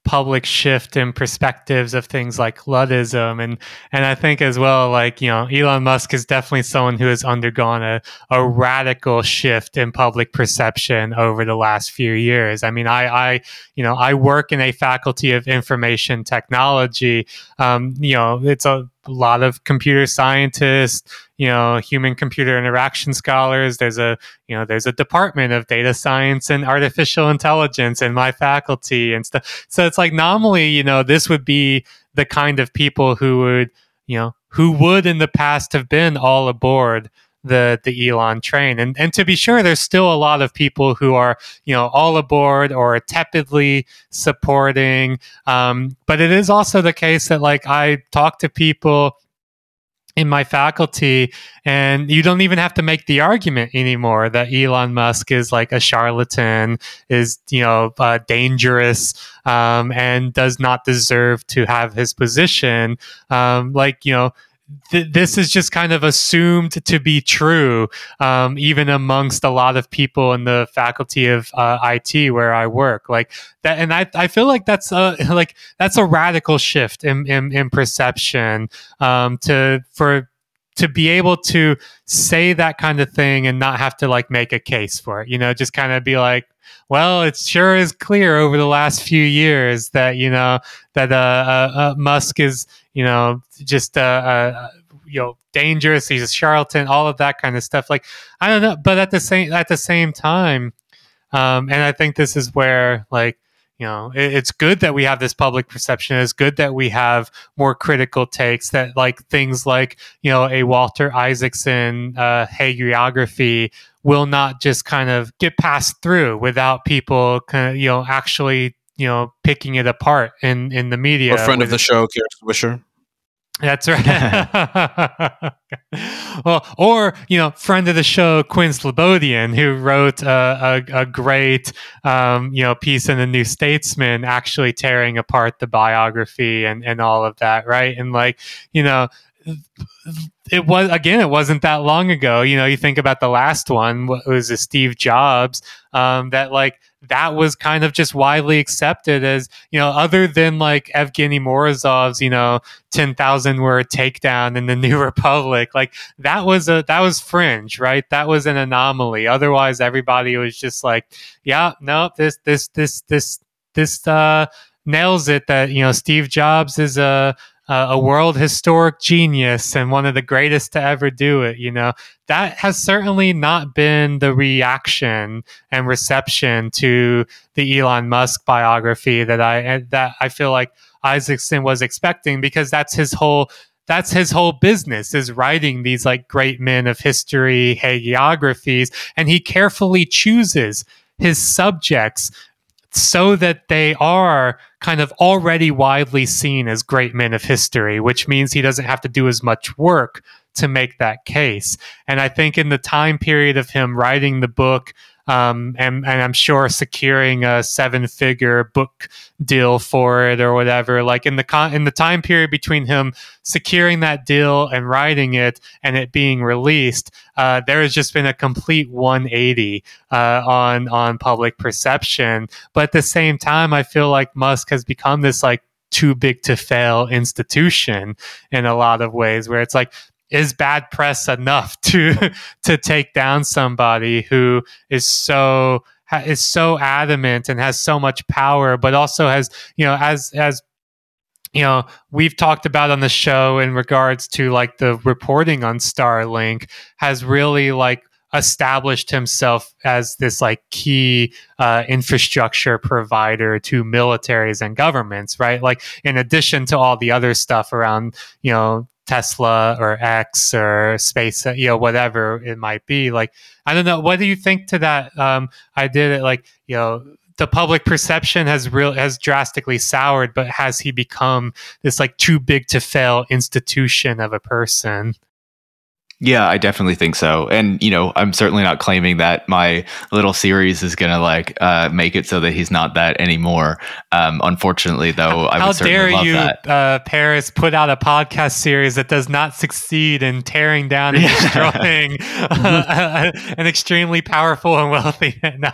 public shift in perspectives of things like Luddism. And, and I think as well, like, you know, Elon Musk is definitely someone who has undergone a, a radical shift in public perception over the last few years. I mean, I, I, you know, I work in a faculty of information technology. Um, you know, it's a lot of computer scientists, you know human computer interaction scholars there's a you know there's a department of data science and artificial intelligence in my faculty and stuff so it's like normally you know this would be the kind of people who would you know who would in the past have been all aboard the the Elon train. And and to be sure, there's still a lot of people who are you know all aboard or tepidly supporting. Um, but it is also the case that like I talk to people in my faculty and you don't even have to make the argument anymore that Elon Musk is like a charlatan is you know uh, dangerous um, and does not deserve to have his position. Um, like you know th- this is just kind of assumed to be true, um, even amongst a lot of people in the faculty of uh, IT where I work. Like that, and I, I feel like that's a like that's a radical shift in in, in perception um, to for to be able to say that kind of thing and not have to like make a case for it you know just kind of be like well it sure is clear over the last few years that you know that uh, uh, uh musk is you know just uh, uh, you know dangerous he's a charlatan all of that kind of stuff. Like i don't know but at the same at the same time um, and i think this is where like you know it, it's good that we have this public perception. It's good that we have more critical takes that like things like you know a walter isaacson uh, hagiography will not just kind of get passed through without people kind of you know actually you know picking it apart in in the media Or friend of the show, Kara Swisher. that's right. well, or you know, friend of the show, Quinn Slobodian, who wrote a, a, a great um, you know piece in the New Statesman, actually tearing apart the biography and and all of that, right? And like you know, it was again, it wasn't that long ago. You know, you think about the last one what was a Steve Jobs um, that like that was kind of just widely accepted as you know, other than like Evgeny Morozov's, you know, ten thousand word takedown in the New Republic, like that was a that was fringe, right? That was an anomaly. Otherwise, everybody was just like, yeah, no, this this this this this uh nails it that you know Steve Jobs is a uh, a world historic genius and one of the greatest to ever do it. You know, that has certainly not been the reaction and reception to the Elon Musk biography that I that I feel like Isaacson was expecting because that's his whole that's his whole business is writing these like great men of history hagiographies and he carefully chooses his subjects so that they are kind of already widely seen as great men of history, which means he doesn't have to do as much work to make that case. And I think in the time period of him writing the book, um, and, and I'm sure securing a seven figure book deal for it or whatever. Like in the con- in the time period between him securing that deal and writing it and it being released, uh, there has just been a complete 180 uh, on on public perception. But at the same time, I feel like Musk has become this like too big to fail institution in a lot of ways where it's like is bad press enough to to take down somebody who is so is so adamant and has so much power but also has you know as as you know we've talked about on the show in regards to like the reporting on starlink has really like established himself as this like key uh, infrastructure provider to militaries and governments right? Like in addition to all the other stuff around you know Tesla or X or Space, you know, whatever it might be. Like, I don't know. What do you think to that? Um, I did it like, you know, the public perception has real has drastically soured, but has he become this like too big to fail institution of a person? Yeah, I definitely think so. And, you know, I'm certainly not claiming that my little series is going to like uh, make it so that he's not that anymore. Um, unfortunately, though, I How dare you, uh, Paris, put out a podcast series that does not succeed in tearing down and destroying uh, an extremely powerful and wealthy? No,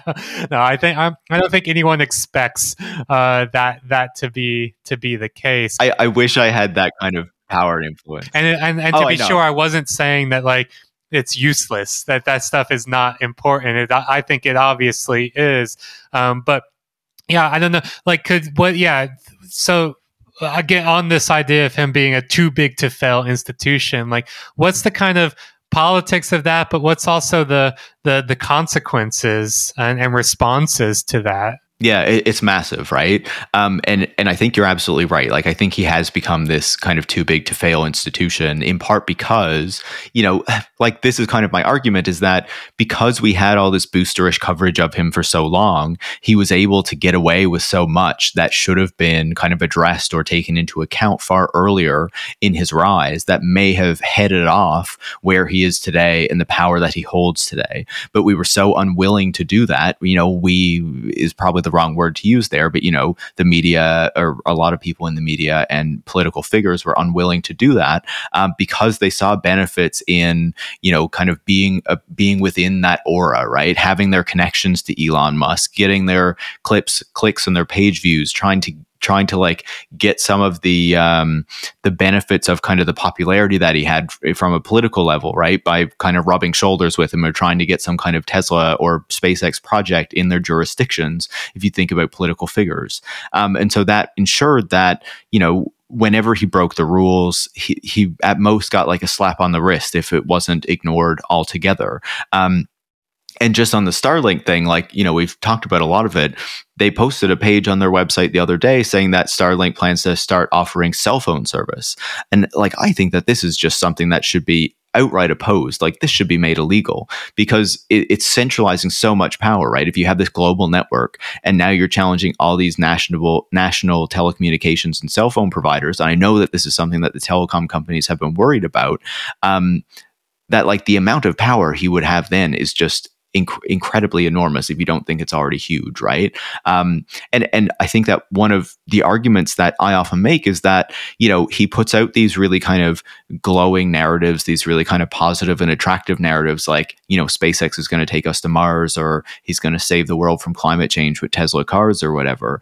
no, I think I'm, I don't think anyone expects uh, that that to be to be the case. I, I wish I had that kind of power and influence. And and, and Oh, to I be know. sure, I wasn't saying that like it's useless. That that stuff is not important. It, I think it obviously is. Um, but yeah, I don't know. Like, could what? Yeah. So again, on this idea of him being a too big to fail institution, like, what's the kind of politics of that? But what's also the the the consequences and, and responses to that? Yeah, it, it's massive, right? Um, and and I think you're absolutely right. Like I think he has become this kind of too big to fail institution, in part because you know, like this is kind of my argument is that because we had all this boosterish coverage of him for so long, he was able to get away with so much that should have been kind of addressed or taken into account far earlier in his rise. That may have headed off where he is today and the power that he holds today. But we were so unwilling to do that. You know, we is probably the wrong word to use there, but you know, the media or a lot of people in the media and political figures were unwilling to do that um, because they saw benefits in you know kind of being uh, being within that aura, right? Having their connections to Elon Musk, getting their clips, clicks, and their page views, trying to trying to like get some of the um, the benefits of kind of the popularity that he had from a political level, right? By kind of rubbing shoulders with him or trying to get some kind of Tesla or SpaceX project in their jurisdictions. If you think about political figures, um, and so that ensured that you know whenever he broke the rules, he, he at most got like a slap on the wrist if it wasn't ignored altogether. Um, and just on the Starlink thing, like, you know, we've talked about a lot of it. They posted a page on their website the other day saying that Starlink plans to start offering cell phone service. And like, I think that this is just something that should be outright opposed. Like, this should be made illegal because it, it's centralizing so much power, right? If you have this global network and now you're challenging all these national, national telecommunications and cell phone providers, and I know that this is something that the telecom companies have been worried about. Um, that like the amount of power he would have then is just inc- incredibly enormous if you don't think it's already huge, right? Um, and and I think that one of the arguments that I often make is that you know he puts out these really kind of glowing narratives, these really kind of positive and attractive narratives, like you know SpaceX is going to take us to Mars, or he's going to save the world from climate change with Tesla cars, or whatever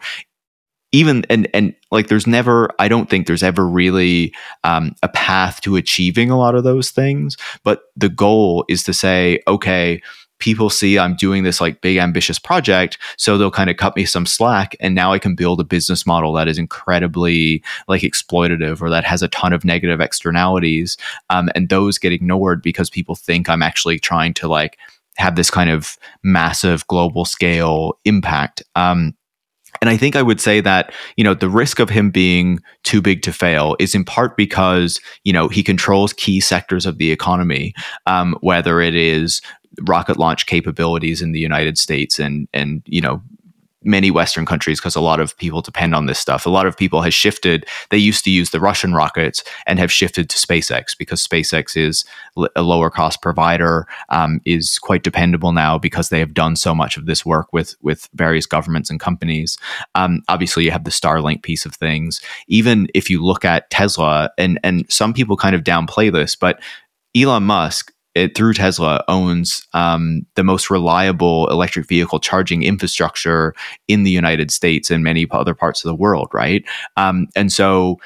even and and like there's never i don't think there's ever really um, a path to achieving a lot of those things but the goal is to say okay people see I'm doing this like big ambitious project, so they'll kind of cut me some slack and now I can build a business model that is incredibly like exploitative or that has a ton of negative externalities um, and those get ignored because people think I'm actually trying to like have this kind of massive global scale impact. Um, and I think I would say that, you know, the risk of him being too big to fail is in part because, you know, he controls key sectors of the economy, um, whether it is rocket launch capabilities in the United States and and you know many western countries because a lot of people depend on this stuff. A lot of people has shifted. They used to use the russian rockets and have shifted to spacex because spacex is a lower cost provider um, is quite dependable now because they have done so much of this work with with various governments and companies. Um, obviously you have the starlink piece of things. Even if you look at tesla and and some people kind of downplay this but elon musk it, through Tesla owns um, the most reliable electric vehicle charging infrastructure in the United States and many other parts of the world, right? Um, and so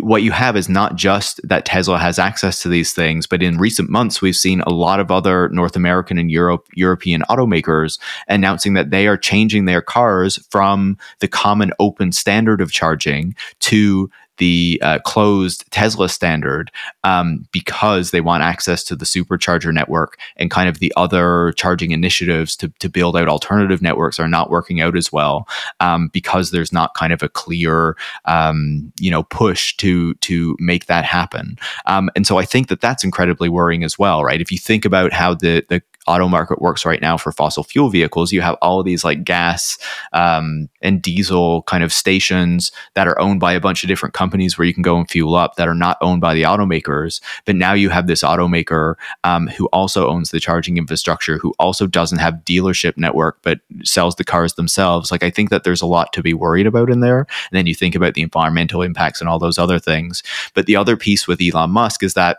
what you have is not just that Tesla has access to these things, but in recent months, we've seen a lot of other North American and Europe, European automakers announcing that they are changing their cars from the common open standard of charging to the uh, closed Tesla standard um, because they want access to the supercharger network and kind of the other charging initiatives to, to build out alternative networks are not working out as well um, because there's not kind of a clear um, you know push to to make that happen. Um, and so I think that that's incredibly worrying as well right? If you think about how the the auto market works right now for fossil fuel vehicles. You have all of these like gas um, and diesel kind of stations that are owned by a bunch of different companies where you can go and fuel up that are not owned by the automakers. But now you have this automaker um, who also owns the charging infrastructure, who also doesn't have dealership network but sells the cars themselves. Like I think that there's a lot to be worried about in there. And then you think about the environmental impacts and all those other things. But the other piece with Elon Musk is that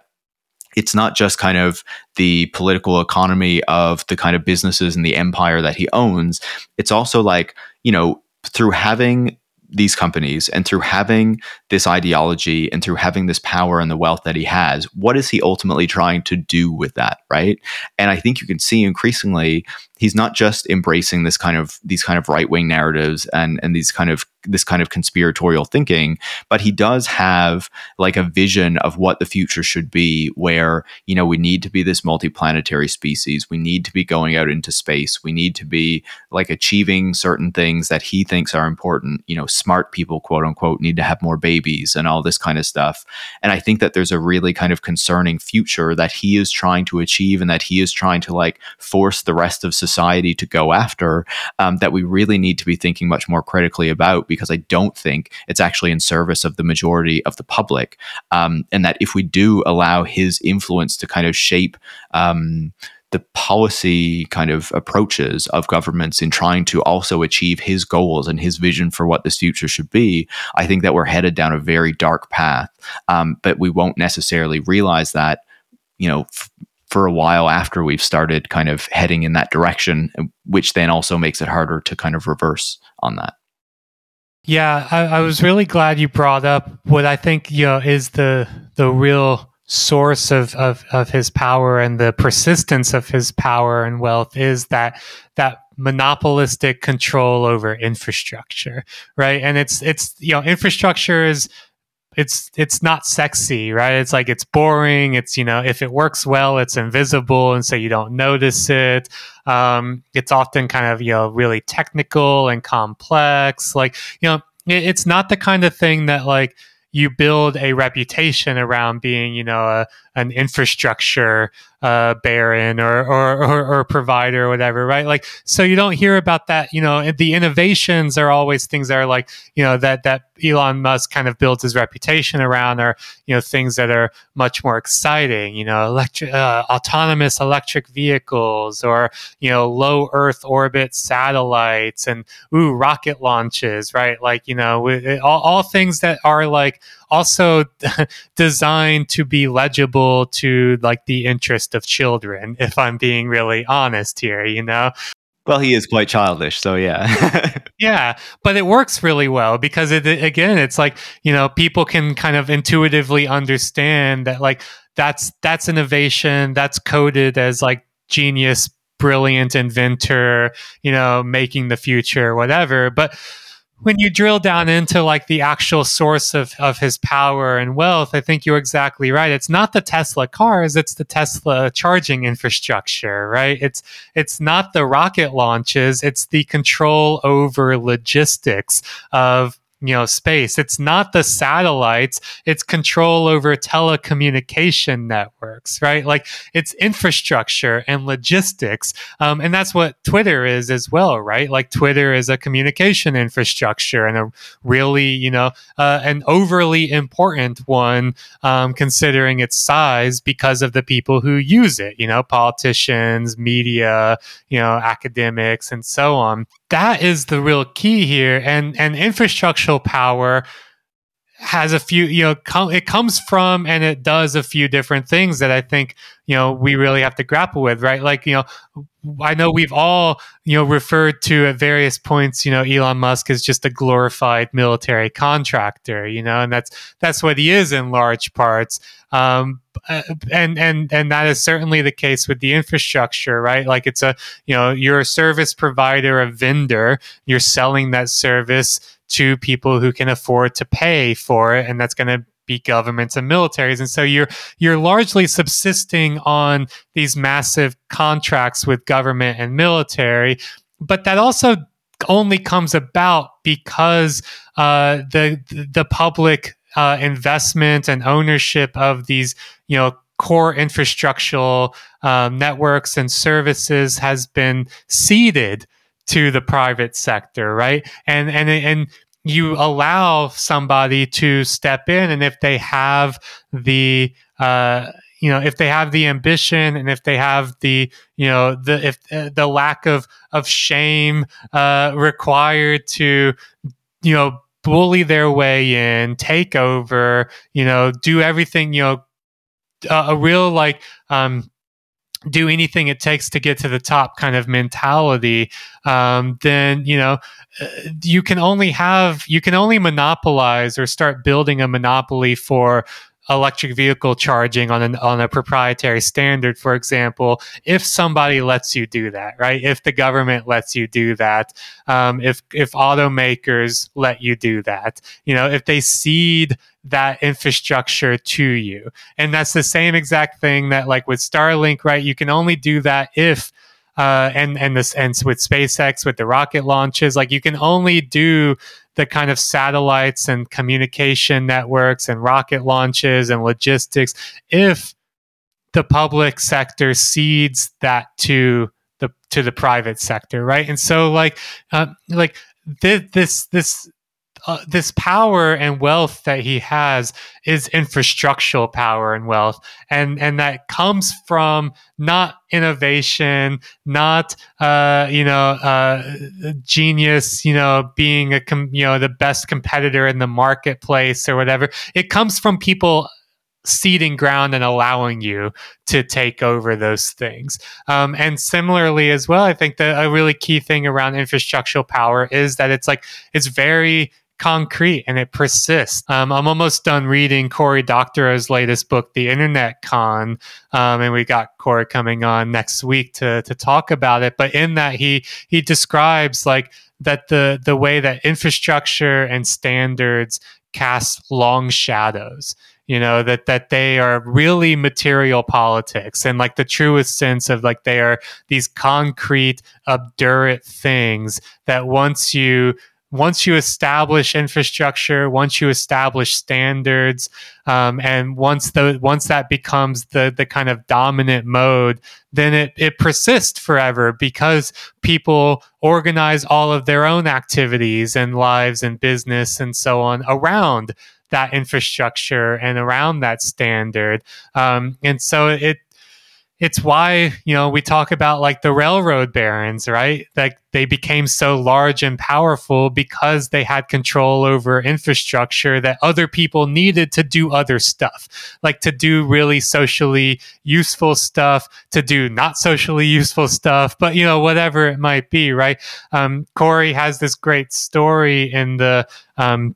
it's not just kind of the political economy of the kind of businesses and the empire that he owns. It's also like, you know, through having these companies and through having this ideology and through having this power and the wealth that he has, what is he ultimately trying to do with that? Right. And I think you can see increasingly he's not just embracing this kind of these kind of right wing narratives and and these kind of this kind of conspiratorial thinking, but he does have like a vision of what the future should be, where you know we need to be this multiplanetary species, we need to be going out into space, we need to be like achieving certain things that he thinks are important. You know, smart people, quote unquote, need to have more babies and all this kind of stuff. And I think that there's a really kind of concerning future that he is trying to achieve and that he is trying to like force the rest of society to go after. Um, that we really need to be thinking much more critically about because I don't think it's actually in service of the majority of the public. Um, and that if we do allow his influence to kind of shape um, the policy kind of approaches of governments in trying to also achieve his goals and his vision for what this future should be, I think that we're headed down a very dark path. Um, but we won't necessarily realize that, you know, f- for a while after we've started kind of heading in that direction, which then also makes it harder to kind of reverse on that. Yeah, I, I, was really glad you brought up what I think you know is the the real source of, of of his power and the persistence of his power and wealth is that that monopolistic control over infrastructure, right? And it's it's you know infrastructure is it's it's not sexy, right? It's like it's boring. It's you know if it works well, it's invisible, and so you don't notice it. Um, it's often kind of you know really technical and complex. Like you know, it, it's not the kind of thing that like you build a reputation around being, you know, a, an infrastructure uh, baron or, or, or, or provider or whatever, right? Like, so you don't hear about that. You know, the innovations are always things that are like, you know, that that Elon Musk kind of builds his reputation around, are you know things that are much more exciting. You know, electric, uh, autonomous electric vehicles, or you know, low Earth orbit satellites, and ooh, rocket launches, right? Like, you know, all, all things that are like also designed to be legible to like the interest of children if i'm being really honest here you know well he is quite childish so yeah. Yeah but it works really well because it again it's like you know people can kind of intuitively understand that like that's that's innovation that's coded as like genius brilliant inventor you know making the future whatever but when you drill down into like the actual source of, of his power and wealth, I think you're exactly right. It's not the Tesla cars, it's the Tesla charging infrastructure, right? It's it's not the rocket launches, it's the control over logistics of you know space. It's not the satellites. It's control over telecommunication networks right? Like it's infrastructure and logistics. Um, and that's what twitter is as well right? Like twitter is a communication infrastructure and a really you know uh, an overly important one um, considering its size because of the people who use it you know politicians media you know academics and so on that is the real key here. And and infrastructural power has a few you know com- it comes from and it does a few different things that i think you know we really have to grapple with right? Like you know i know we've all you know referred to at various points you know elon musk is just a glorified military contractor you know and that's that's what he is in large parts. Um, uh, and and and that is certainly the case with the infrastructure right? Like it's a you know you're a service provider a vendor you're selling that service to people who can afford to pay for it and that's going to be governments and militaries and so you're you're largely subsisting on these massive contracts with government and military but that also only comes about because uh, the the public uh, investment and ownership of these you know core infrastructural um, networks and services has been ceded to the private sector, right? And and and you allow somebody to step in, and if they have the uh, you know if they have the ambition and if they have the you know the if uh, the lack of of shame uh, required to you know bully their way in, take over, you know, do everything, you know, a real like um do anything it takes to get to the top kind of mentality, um, then you know uh, you can only have you can only monopolize or start building a monopoly for electric vehicle charging on an on a proprietary standard, for example, if somebody lets you do that, right? If the government lets you do that, um, if if automakers let you do that, you know, if they cede that infrastructure to you, and that's the same exact thing that like with Starlink, right? You can only do that if uh, and and this and with SpaceX with the rocket launches, like you can only do the kind of satellites and communication networks and rocket launches and logistics if the public sector cedes that to the to the private sector, right? And so like uh, like this this this uh, this power and wealth that he has is infrastructural power and wealth and and that comes from not innovation not uh, you know uh, genius you know being a com- you know the best competitor in the marketplace or whatever it comes from people ceding ground and allowing you to take over those things. Um, and similarly, as well, I think that a really key thing around infrastructural power is that it's like it's very concrete and it persists. Um, I'm almost done reading Cory Doctorow's latest book, The Internet Con, um, and we got Cory coming on next week to to talk about it. But in that, he he describes like that the the way that infrastructure and standards cast long shadows you know that that they are really material politics and like the truest sense of like they are these concrete obdurate things that once you once you establish infrastructure, once you establish standards, um, and once the once that becomes the the kind of dominant mode, then it it persists forever because people organize all of their own activities and lives and business and so on around that infrastructure and around that standard. Um, and so it it's why you know we talk about like the railroad barons right like they became so large and powerful because they had control over infrastructure that other people needed to do other stuff like to do really socially useful stuff to do not socially useful stuff but you know whatever it might be right um, cory has this great story in the um,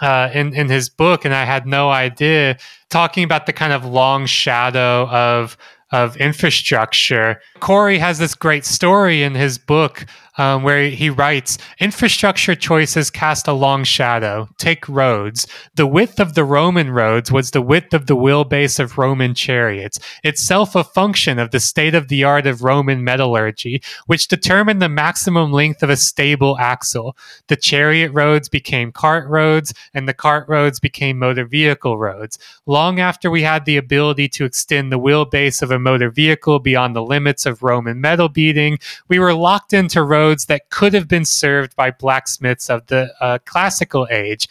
uh, in in his book, and I had no idea. Talking about the kind of long shadow of of infrastructure. Cory has this great story in his book um, where he writes Infrastructure choices cast a long shadow. Take roads. The width of the Roman roads was the width of the wheelbase of Roman chariots, itself a function of the state of the art of Roman metallurgy, which determined the maximum length of a stable axle. The chariot roads became cart roads, and the cart roads became motor vehicle roads. Long after we had the ability to extend the wheelbase of a motor vehicle beyond the limits of Roman metal beating, we were locked into roads roads that could have been served by blacksmiths of the uh, classical age.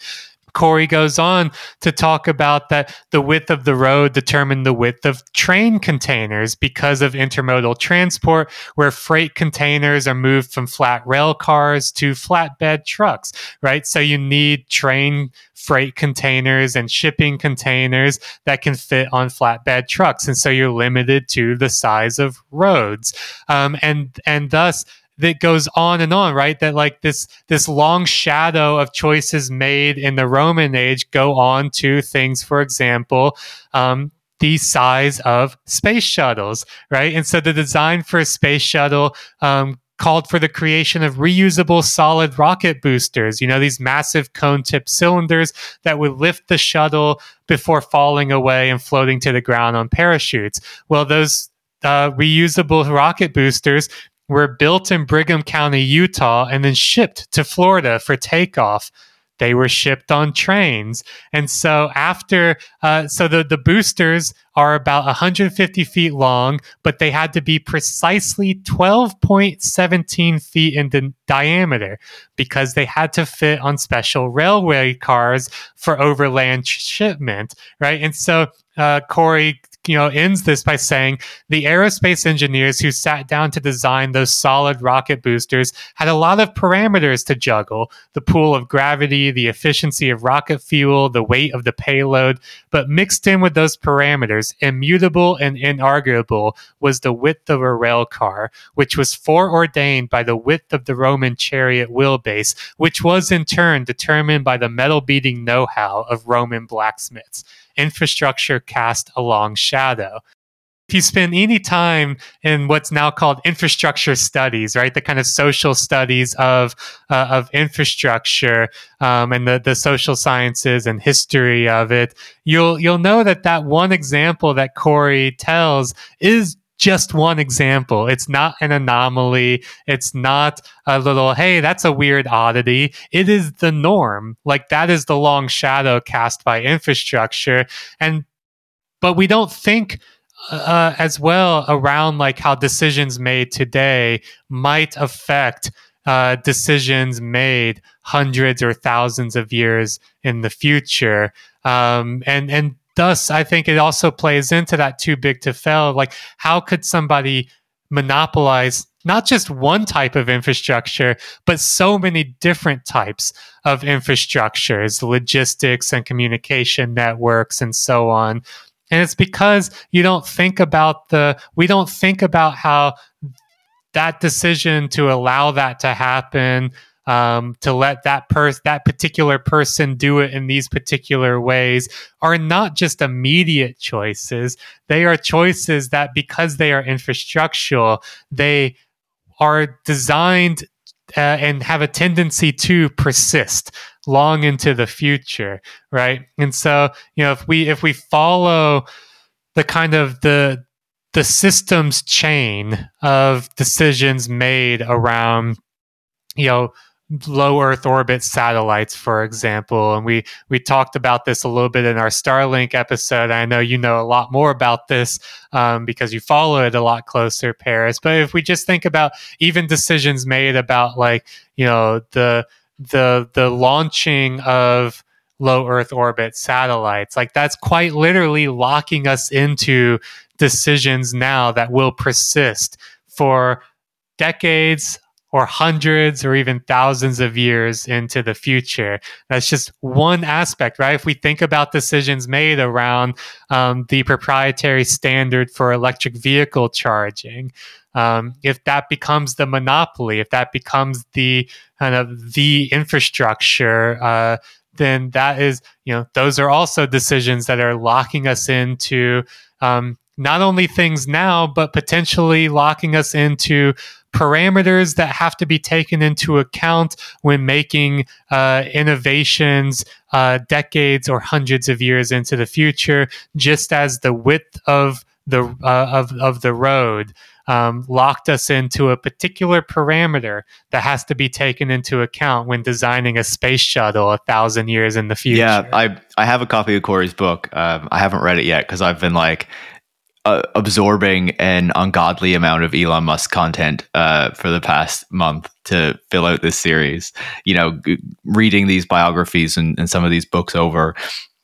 Cory goes on to talk about that the width of the road determined the width of train containers because of intermodal transport, where freight containers are moved from flat rail cars to flatbed trucks, right? So you need train freight containers and shipping containers that can fit on flatbed trucks. And so you're limited to the size of roads. Um, and, and thus, that goes on and on, right? That like this this long shadow of choices made in the Roman age go on to things, for example, um, the size of space shuttles, right? And so the design for a space shuttle um, called for the creation of reusable solid rocket boosters. You know, these massive cone tip cylinders that would lift the shuttle before falling away and floating to the ground on parachutes. Well, those uh, reusable rocket boosters were built in Brigham County, Utah, and then shipped to Florida for takeoff. They were shipped on trains. And so after, uh, so the, the boosters are about 150 feet long, but they had to be precisely 12.17 feet in di- diameter because they had to fit on special railway cars for overland shipment, right? And so uh, Cory you know ends this by saying the aerospace engineers who sat down to design those solid rocket boosters had a lot of parameters to juggle. The pool of gravity the efficiency of rocket fuel the weight of the payload. But mixed in with those parameters immutable and inarguable was the width of a rail car which was foreordained by the width of the roman chariot wheelbase which was in turn determined by the metal beating know-how of roman blacksmiths. Infrastructure cast a long shadow if you spend any time in what's now called infrastructure studies, right, the kind of social studies of uh, of infrastructure um, and the the social sciences and history of it, you'll you'll know that that one example that Cory tells is just one example. It's not an anomaly. It's not a little, hey, that's a weird oddity. It is the norm. Like that is the long shadow cast by infrastructure. And, but we don't think uh, as well around like how decisions made today might affect uh, decisions made hundreds or thousands of years in the future. Um, and and thus, I think it also plays into that too big to fail. Like, how could somebody monopolize not just one type of infrastructure, but so many different types of infrastructures, logistics and communication networks, and so on. And it's because you don't think about the, we don't think about how that decision to allow that to happen, um, to let that person, that particular person do it in these particular ways are not just immediate choices. They are choices that because they are infrastructural, they are designed uh, and have a tendency to persist long into the future right? And so you know if we if we follow the kind of the the systems chain of decisions made around you know low earth orbit satellites for example and we we talked about this a little bit in our starlink episode. I know you know a lot more about this um, because you follow it a lot closer paris but if we just think about even decisions made about like you know the the the launching of low earth orbit satellites like that's quite literally locking us into decisions now that will persist for decades or hundreds or even thousands of years into the future. That's just one aspect, right? If we think about decisions made around um, the proprietary standard for electric vehicle charging, um, if that becomes the monopoly, if that becomes the kind of the infrastructure, uh, then that is, you know, those are also decisions that are locking us into um, not only things now, but potentially locking us into parameters that have to be taken into account when making uh, innovations uh, decades or hundreds of years into the future, just as the width of the uh, of of the road um, locked us into a particular parameter that has to be taken into account when designing a space shuttle a thousand years in the future. Yeah, I I have a copy of Cory's book. Um, I haven't read it yet because I've been like uh, absorbing an ungodly amount of Elon Musk content uh, for the past month to fill out this series. You know, g- reading these biographies and, and some of these books over,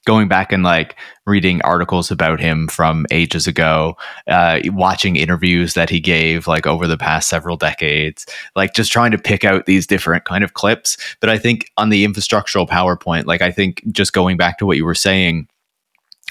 going back and like reading articles about him from ages ago, uh, watching interviews that he gave like over the past several decades, like just trying to pick out these different kind of clips. But I think on the infrastructural power point, like I think just going back to what you were saying,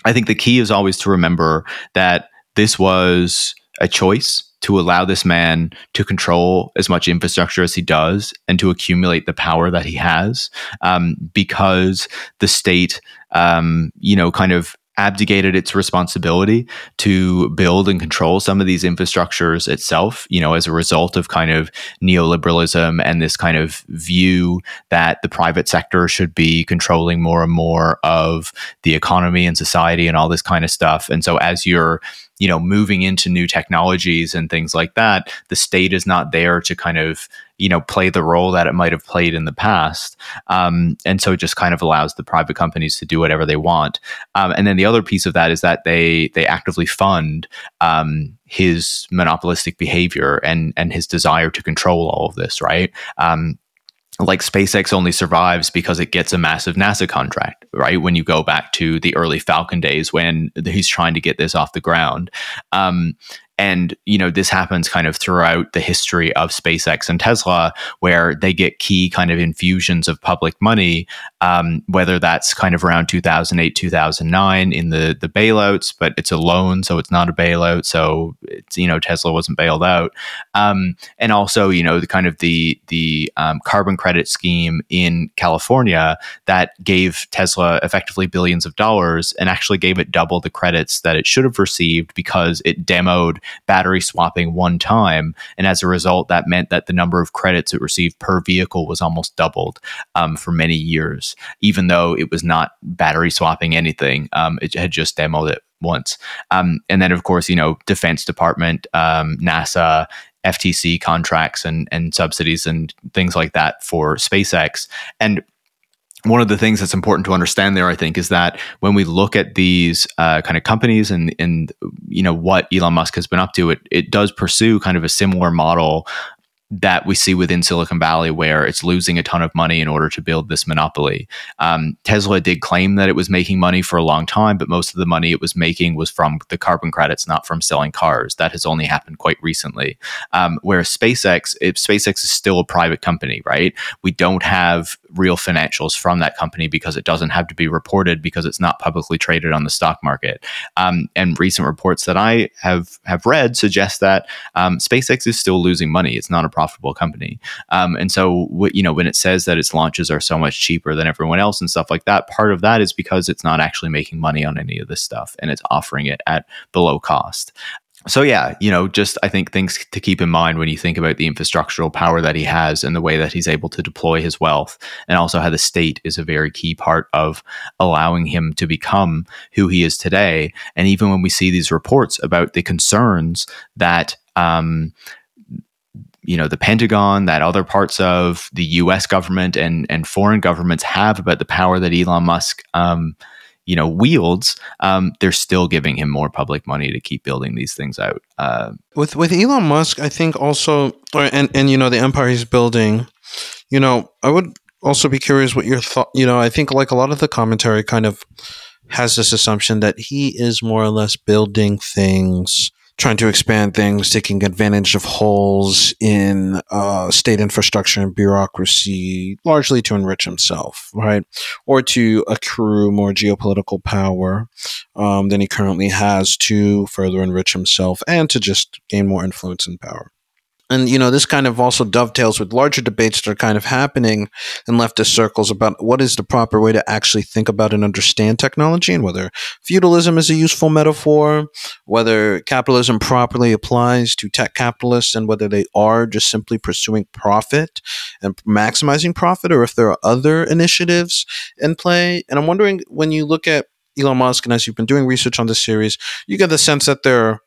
I think the key is always to remember that this was a choice to allow this man to control as much infrastructure as he does and to accumulate the power that he has um, because the state, um, you know, kind of abdicated its responsibility to build and control some of these infrastructures itself, you know, as a result of kind of neoliberalism and this kind of view that the private sector should be controlling more and more of the economy and society and all this kind of stuff. And so as you're you know moving into new technologies and things like that the state is not there to kind of you know play the role that it might have played in the past. Um, and so it just kind of allows the private companies to do whatever they want. Um, and then the other piece of that is that they they actively fund um, his monopolistic behavior and and his desire to control all of this right? Um, like SpaceX only survives because it gets a massive NASA contract, right? When you go back to the early Falcon days when he's trying to get this off the ground. Um, and, you know, this happens kind of throughout the history of SpaceX and Tesla, where they get key kind of infusions of public money um, whether that's kind of around 2008, 2009 in the the bailouts, but it's a loan, so it's not a bailout. So it's you know Tesla wasn't bailed out, um, and also you know the kind of the the um, carbon credit scheme in California that gave Tesla effectively billions of dollars and actually gave it double the credits that it should have received because it demoed battery swapping one time, and as a result, that meant that the number of credits it received per vehicle was almost doubled um, for many years, even though it was not battery swapping anything. Um, it had just demoed it once. Um, and then, of course, you know, Defense Department, um, NASA, FTC contracts and and subsidies and things like that for SpaceX. And one of the things that's important to understand there, I think, is that when we look at these uh, kind of companies and and you know what Elon Musk has been up to, it it does pursue kind of a similar model that we see within Silicon Valley, where it's losing a ton of money in order to build this monopoly. Um, Tesla did claim that it was making money for a long time, but most of the money it was making was from the carbon credits, not from selling cars. That has only happened quite recently. Um, whereas SpaceX, if SpaceX is still a private company, right? We don't have real financials from that company because it doesn't have to be reported because it's not publicly traded on the stock market. Um, and recent reports that I have have read suggest that um, SpaceX is still losing money. It's not a profitable company. Um, and so, you know, when it says that its launches are so much cheaper than everyone else and stuff like that, part of that is because it's not actually making money on any of this stuff and it's offering it at below cost so yeah, you know, just I think things to keep in mind when you think about the infrastructural power that he has and the way that he's able to deploy his wealth, and also how the state is a very key part of allowing him to become who he is today. And even when we see these reports about the concerns that um, you know the Pentagon, that other parts of the U.S. government and and foreign governments have about the power that Elon Musk um, you know wields, um, they're still giving him more public money to keep building these things out. Uh, with with Elon Musk, I think also, or, and and you know the empire he's building. You know, I would also be curious what your thought. You know, I think like a lot of the commentary kind of has this assumption that he is more or less building things trying to expand things, taking advantage of holes in uh, state infrastructure and bureaucracy, largely to enrich himself, right? Or to accrue more geopolitical power um, than he currently has to further enrich himself and to just gain more influence and power and you know this kind of also dovetails with larger debates that are kind of happening in leftist circles about what is the proper way to actually think about and understand technology and whether feudalism is a useful metaphor whether capitalism properly applies to tech capitalists and whether they are just simply pursuing profit and maximizing profit or if there are other initiatives in play. And i'm wondering when you look at Elon Musk and as you've been doing research on this series you get the sense that there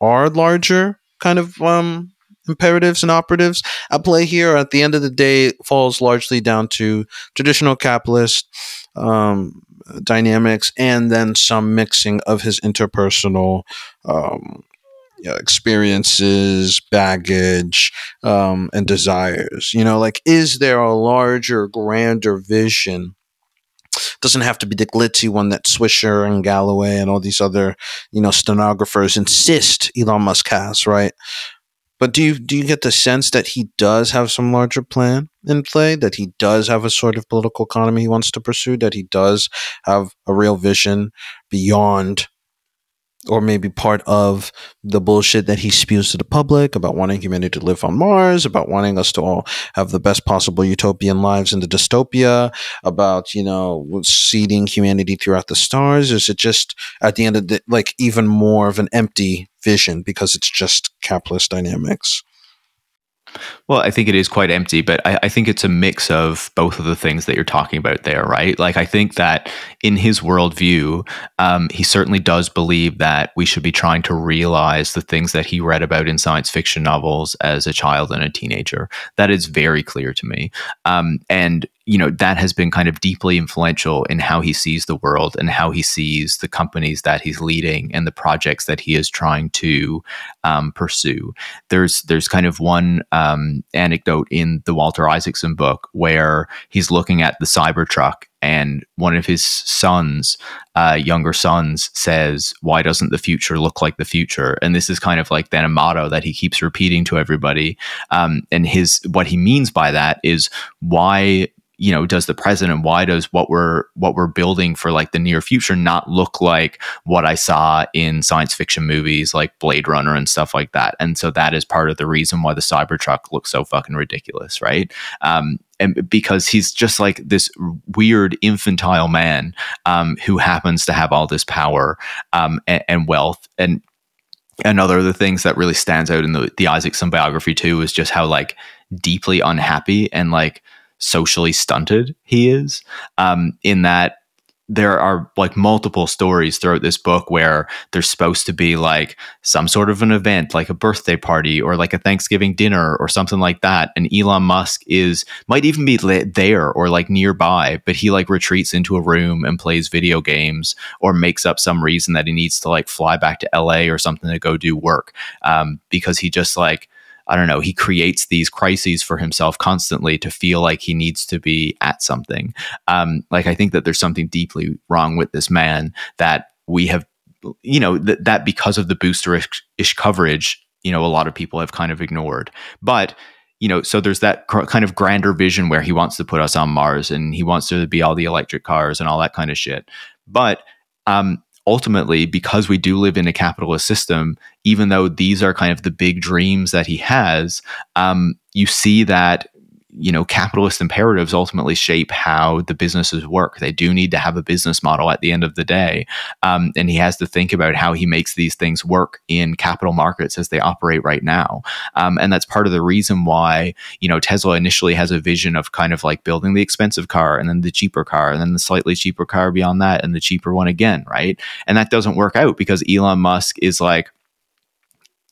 are larger kind of um, imperatives and operatives at play here at the end of the day falls largely down to traditional capitalist um, dynamics and then some mixing of his interpersonal um, experiences, baggage, um, and desires. You know, like, is there a larger, grander vision? Doesn't have to be the glitzy one that Swisher and Galloway and all these other, you know, stenographers insist Elon Musk has, right? But do you do you get the sense that he does have some larger plan in play? That he does have a sort of political economy he wants to pursue? That he does have a real vision beyond or maybe part of the bullshit that he spews to the public about wanting humanity to live on Mars, about wanting us to all have the best possible utopian lives in the dystopia, about, you know, seeding humanity throughout the stars? Is it just at the end of the, like even more of an empty vision because it's just capitalist dynamics? Well, I think it is quite empty, but I, I, think it's a mix of both of the things that you're talking about there, right? Like, I think that in his worldview, um, he certainly does believe that we should be trying to realize the things that he read about in science fiction novels as a child and a teenager. That is very clear to me. Um, and you know that has been kind of deeply influential in how he sees the world and how he sees the companies that he's leading and the projects that he is trying to um, pursue. There's there's kind of one um, anecdote in the Walter Isaacson book where he's looking at the Cybertruck and one of his sons, uh, younger sons, says, "Why doesn't the future look like the future?" And this is kind of like then a motto that he keeps repeating to everybody. Um, and his what he means by that is why you know does the present and why does what we're what we're building for like the near future not look like what i saw in science fiction movies like blade runner and stuff like that? And so that is part of the reason why the cybertruck looks so fucking ridiculous right? Um, and because he's just like this weird infantile man um, who happens to have all this power um, and, and wealth. And another of the things that really stands out in the, the Isaacson biography too is just how like deeply unhappy and like socially stunted he is. Um, in that there are like multiple stories throughout this book where there's supposed to be like some sort of an event like a birthday party or like a thanksgiving dinner or something like that and elon musk is might even be there or like nearby but he like retreats into a room and plays video games or makes up some reason that he needs to like fly back to la or something to go do work um, because he just like I don't know, he creates these crises for himself constantly to feel like he needs to be at something. Um, like, I think that there's something deeply wrong with this man that we have, you know, th- that because of the boosterish coverage, you know, a lot of people have kind of ignored. But, you know, so there's that cr- kind of grander vision where he wants to put us on Mars and he wants to be all the electric cars and all that kind of shit. But, um, ultimately, because we do live in a capitalist system, even though these are kind of the big dreams that he has, um, you see that you know capitalist imperatives ultimately shape how the businesses work. They do need to have a business model at the end of the day. Um, and he has to think about how he makes these things work in capital markets as they operate right now. Um, and that's part of the reason why you know tesla initially has a vision of kind of like building the expensive car and then the cheaper car and then the slightly cheaper car beyond that and the cheaper one again right? And that doesn't work out because elon musk is like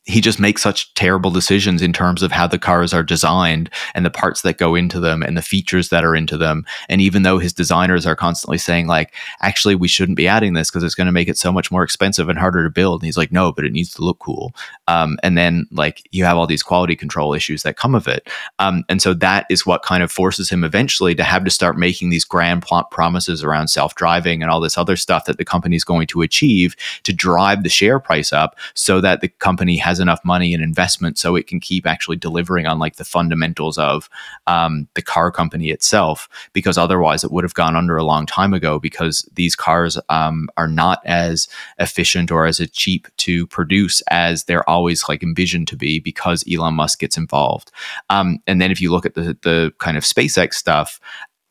he just makes such terrible decisions in terms of how the cars are designed and the parts that go into them and the features that are into them. And even though his designers are constantly saying, like, actually, we shouldn't be adding this because it's going to make it so much more expensive and harder to build. And he's like, no, but it needs to look cool. Um, and then, like, you have all these quality control issues that come of it. Um, and so that is what kind of forces him eventually to have to start making these grand plot promises around self driving and all this other stuff that the company is going to achieve to drive the share price up so that the company has has enough money and investment so it can keep actually delivering on like the fundamentals of um, the car company itself because otherwise it would have gone under a long time ago because these cars um, are not as efficient or as cheap to produce as they're always like envisioned to be because Elon Musk gets involved. Um, and then if you look at the the kind of SpaceX stuff,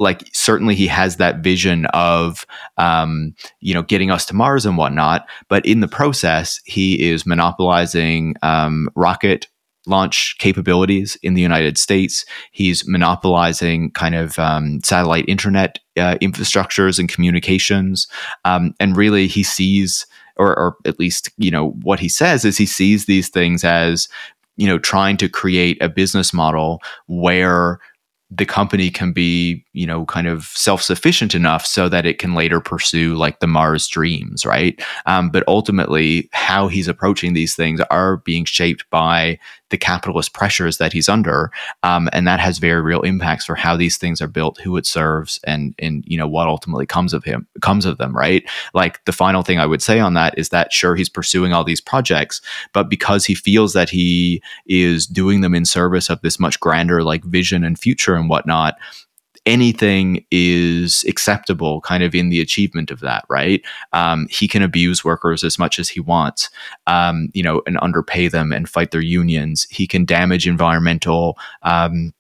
like certainly he has that vision of um, you know getting us to Mars and whatnot, but in the process he is monopolizing um, rocket launch capabilities in the United States. He's monopolizing kind of um, satellite internet uh, infrastructures and communications, um, and really he sees. Or, or at least, you know, what he says is he sees these things as you know trying to create a business model where the company can be you know kind of self-sufficient enough so that it can later pursue like the mars dreams right? Um, but ultimately how he's approaching these things are being shaped by the capitalist pressures that he's under um, and that has very real impacts for how these things are built who it serves and and you know what ultimately comes of him comes of them right? Like the final thing i would say on that is that sure he's pursuing all these projects but because he feels that he is doing them in service of this much grander like vision and future and whatnot anything is acceptable kind of in the achievement of that right? Um, he can abuse workers as much as he wants. Um, you know and underpay them and fight their unions. He can damage environmental um,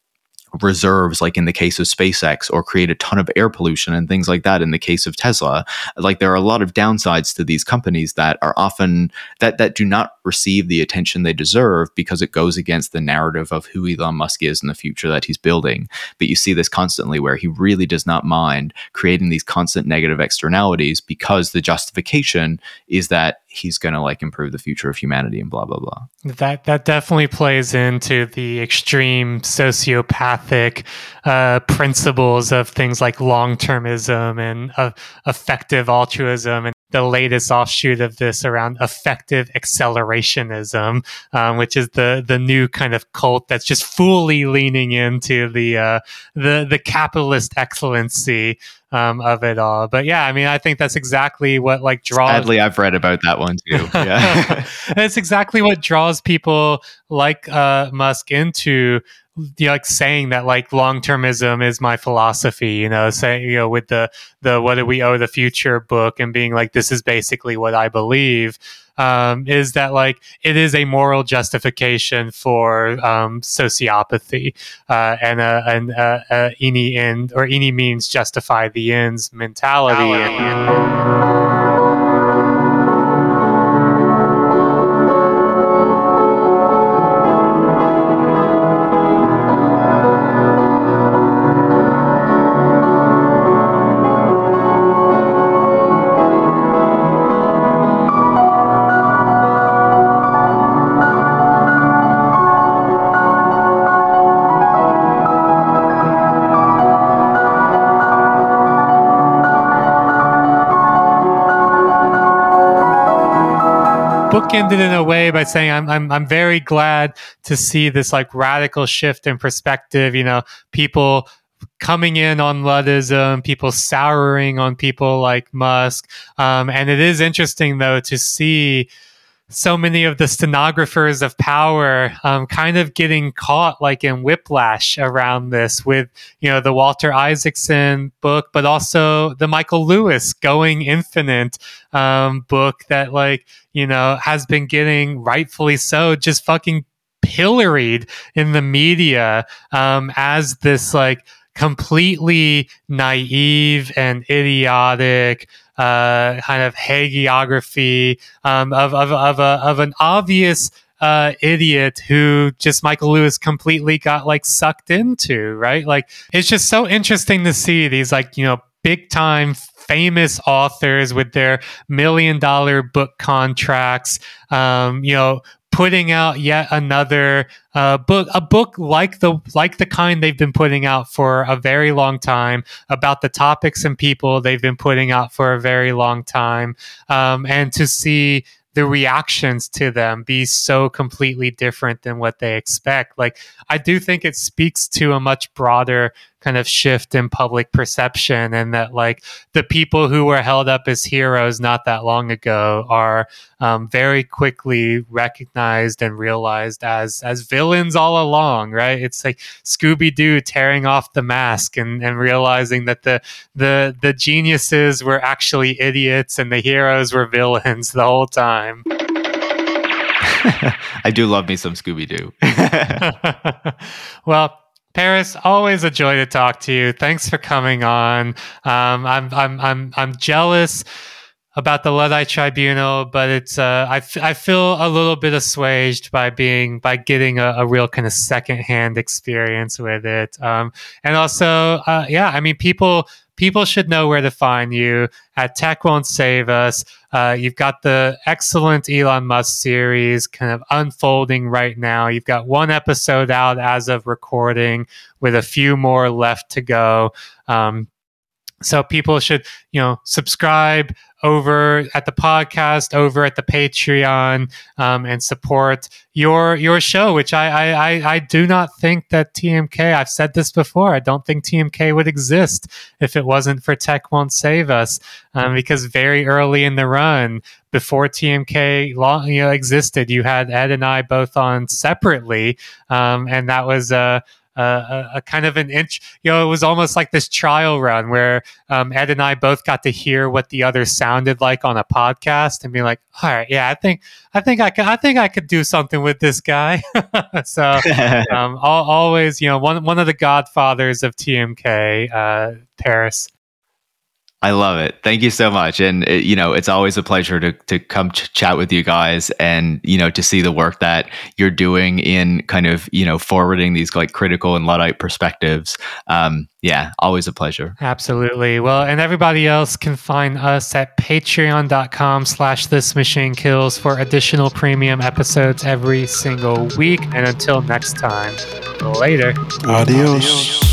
reserves like in the case of SpaceX or create a ton of air pollution and things like that in the case of Tesla like there are a lot of downsides to these companies that are often that that do not receive the attention they deserve because it goes against the narrative of who Elon Musk is in the future that he's building. But you see this constantly where he really does not mind creating these constant negative externalities because the justification is that he's going to like improve the future of humanity and blah blah blah. That that definitely plays into the extreme sociopathic uh, principles of things like long termism and uh, effective altruism and the latest offshoot of this around effective accelerationism, um, which is the the new kind of cult that's just fully leaning into the uh, the the capitalist excellency um, of it all. But yeah, I mean, I think that's exactly what like draws. Sadly, I've read about that one too. Yeah, it's exactly what draws people like uh, Musk into you know, like saying that like long termism is my philosophy, you know, saying you know with the the what do we owe the future book and being like this is basically what I believe. Um, is that like it is a moral justification for um, sociopathy uh, and a, and a, a any end or any means justify the ends mentality. And, bookended in a way by saying I'm, I'm I'm very glad to see this like radical shift in perspective. You know, people coming in on Luddism, people souring on people like Musk, um, and it is interesting though to see so many of the stenographers of power um, kind of getting caught like in whiplash around this with you know the walter isaacson book but also the michael lewis going infinite um, book that like you know has been getting rightfully so just fucking pilloried in the media um, as this like completely naive and idiotic uh, kind of hagiography um, of, of, of, a, of an obvious uh, idiot who just Michael Lewis completely got like sucked into, right? Like it's just so interesting to see these like, you know, big time famous authors with their million dollar book contracts, um, you know, putting out yet another uh, book, a book like the like the kind they've been putting out for a very long time about the topics and people they've been putting out for a very long time, um, and to see the reactions to them be so completely different than what they expect. Like, I do think it speaks to a much broader kind of shift in public perception, and that, like, the people who were held up as heroes not that long ago are um, very quickly recognized and realized as as villains all along, right? It's like Scooby Doo tearing off the mask and, and realizing that the the the geniuses were actually idiots and the heroes were villains the whole time. I do love me some Scooby Doo. well, Paris, always a joy to talk to you. Thanks for coming on. Um, I'm I'm I'm I'm jealous about the Luddite Tribunal, but it's uh, I, f- I feel a little bit assuaged by being by getting a, a real kind of secondhand experience with it, um, and also uh, yeah, I mean people people should know where to find you at Tech Won't Save Us. Uh, you've got the excellent Elon Musk series kind of unfolding right now. You've got one episode out as of recording, with a few more left to go. Um, so people should, you know, subscribe over at the podcast, over at the Patreon, um, and support your your show. Which I, I I do not think that TMK. I've said this before. I don't think TMK would exist if it wasn't for Tech Won't Save Us, um, because very early in the run, before TMK long, you know, existed, you had Ed and I both on separately, um, and that was uh, a, a, kind of an inch. You know, it was almost like this trial run where um, Ed and I both got to hear what the other sounded like on a podcast and be like, all right, yeah, I think I think I could I think I could do something with this guy. so um, always, you know, one one of the godfathers of TMK, uh, Paris. I love it. Thank you so much. And it, you know, it's always a pleasure to to come ch- chat with you guys and you know to see the work that you're doing in kind of you know forwarding these like critical and luddite perspectives. Um, yeah, always a pleasure. Absolutely. Well, and everybody else can find us at patreon.com slash this machine kills for additional premium episodes every single week. And until next time, later. Adios. Adios.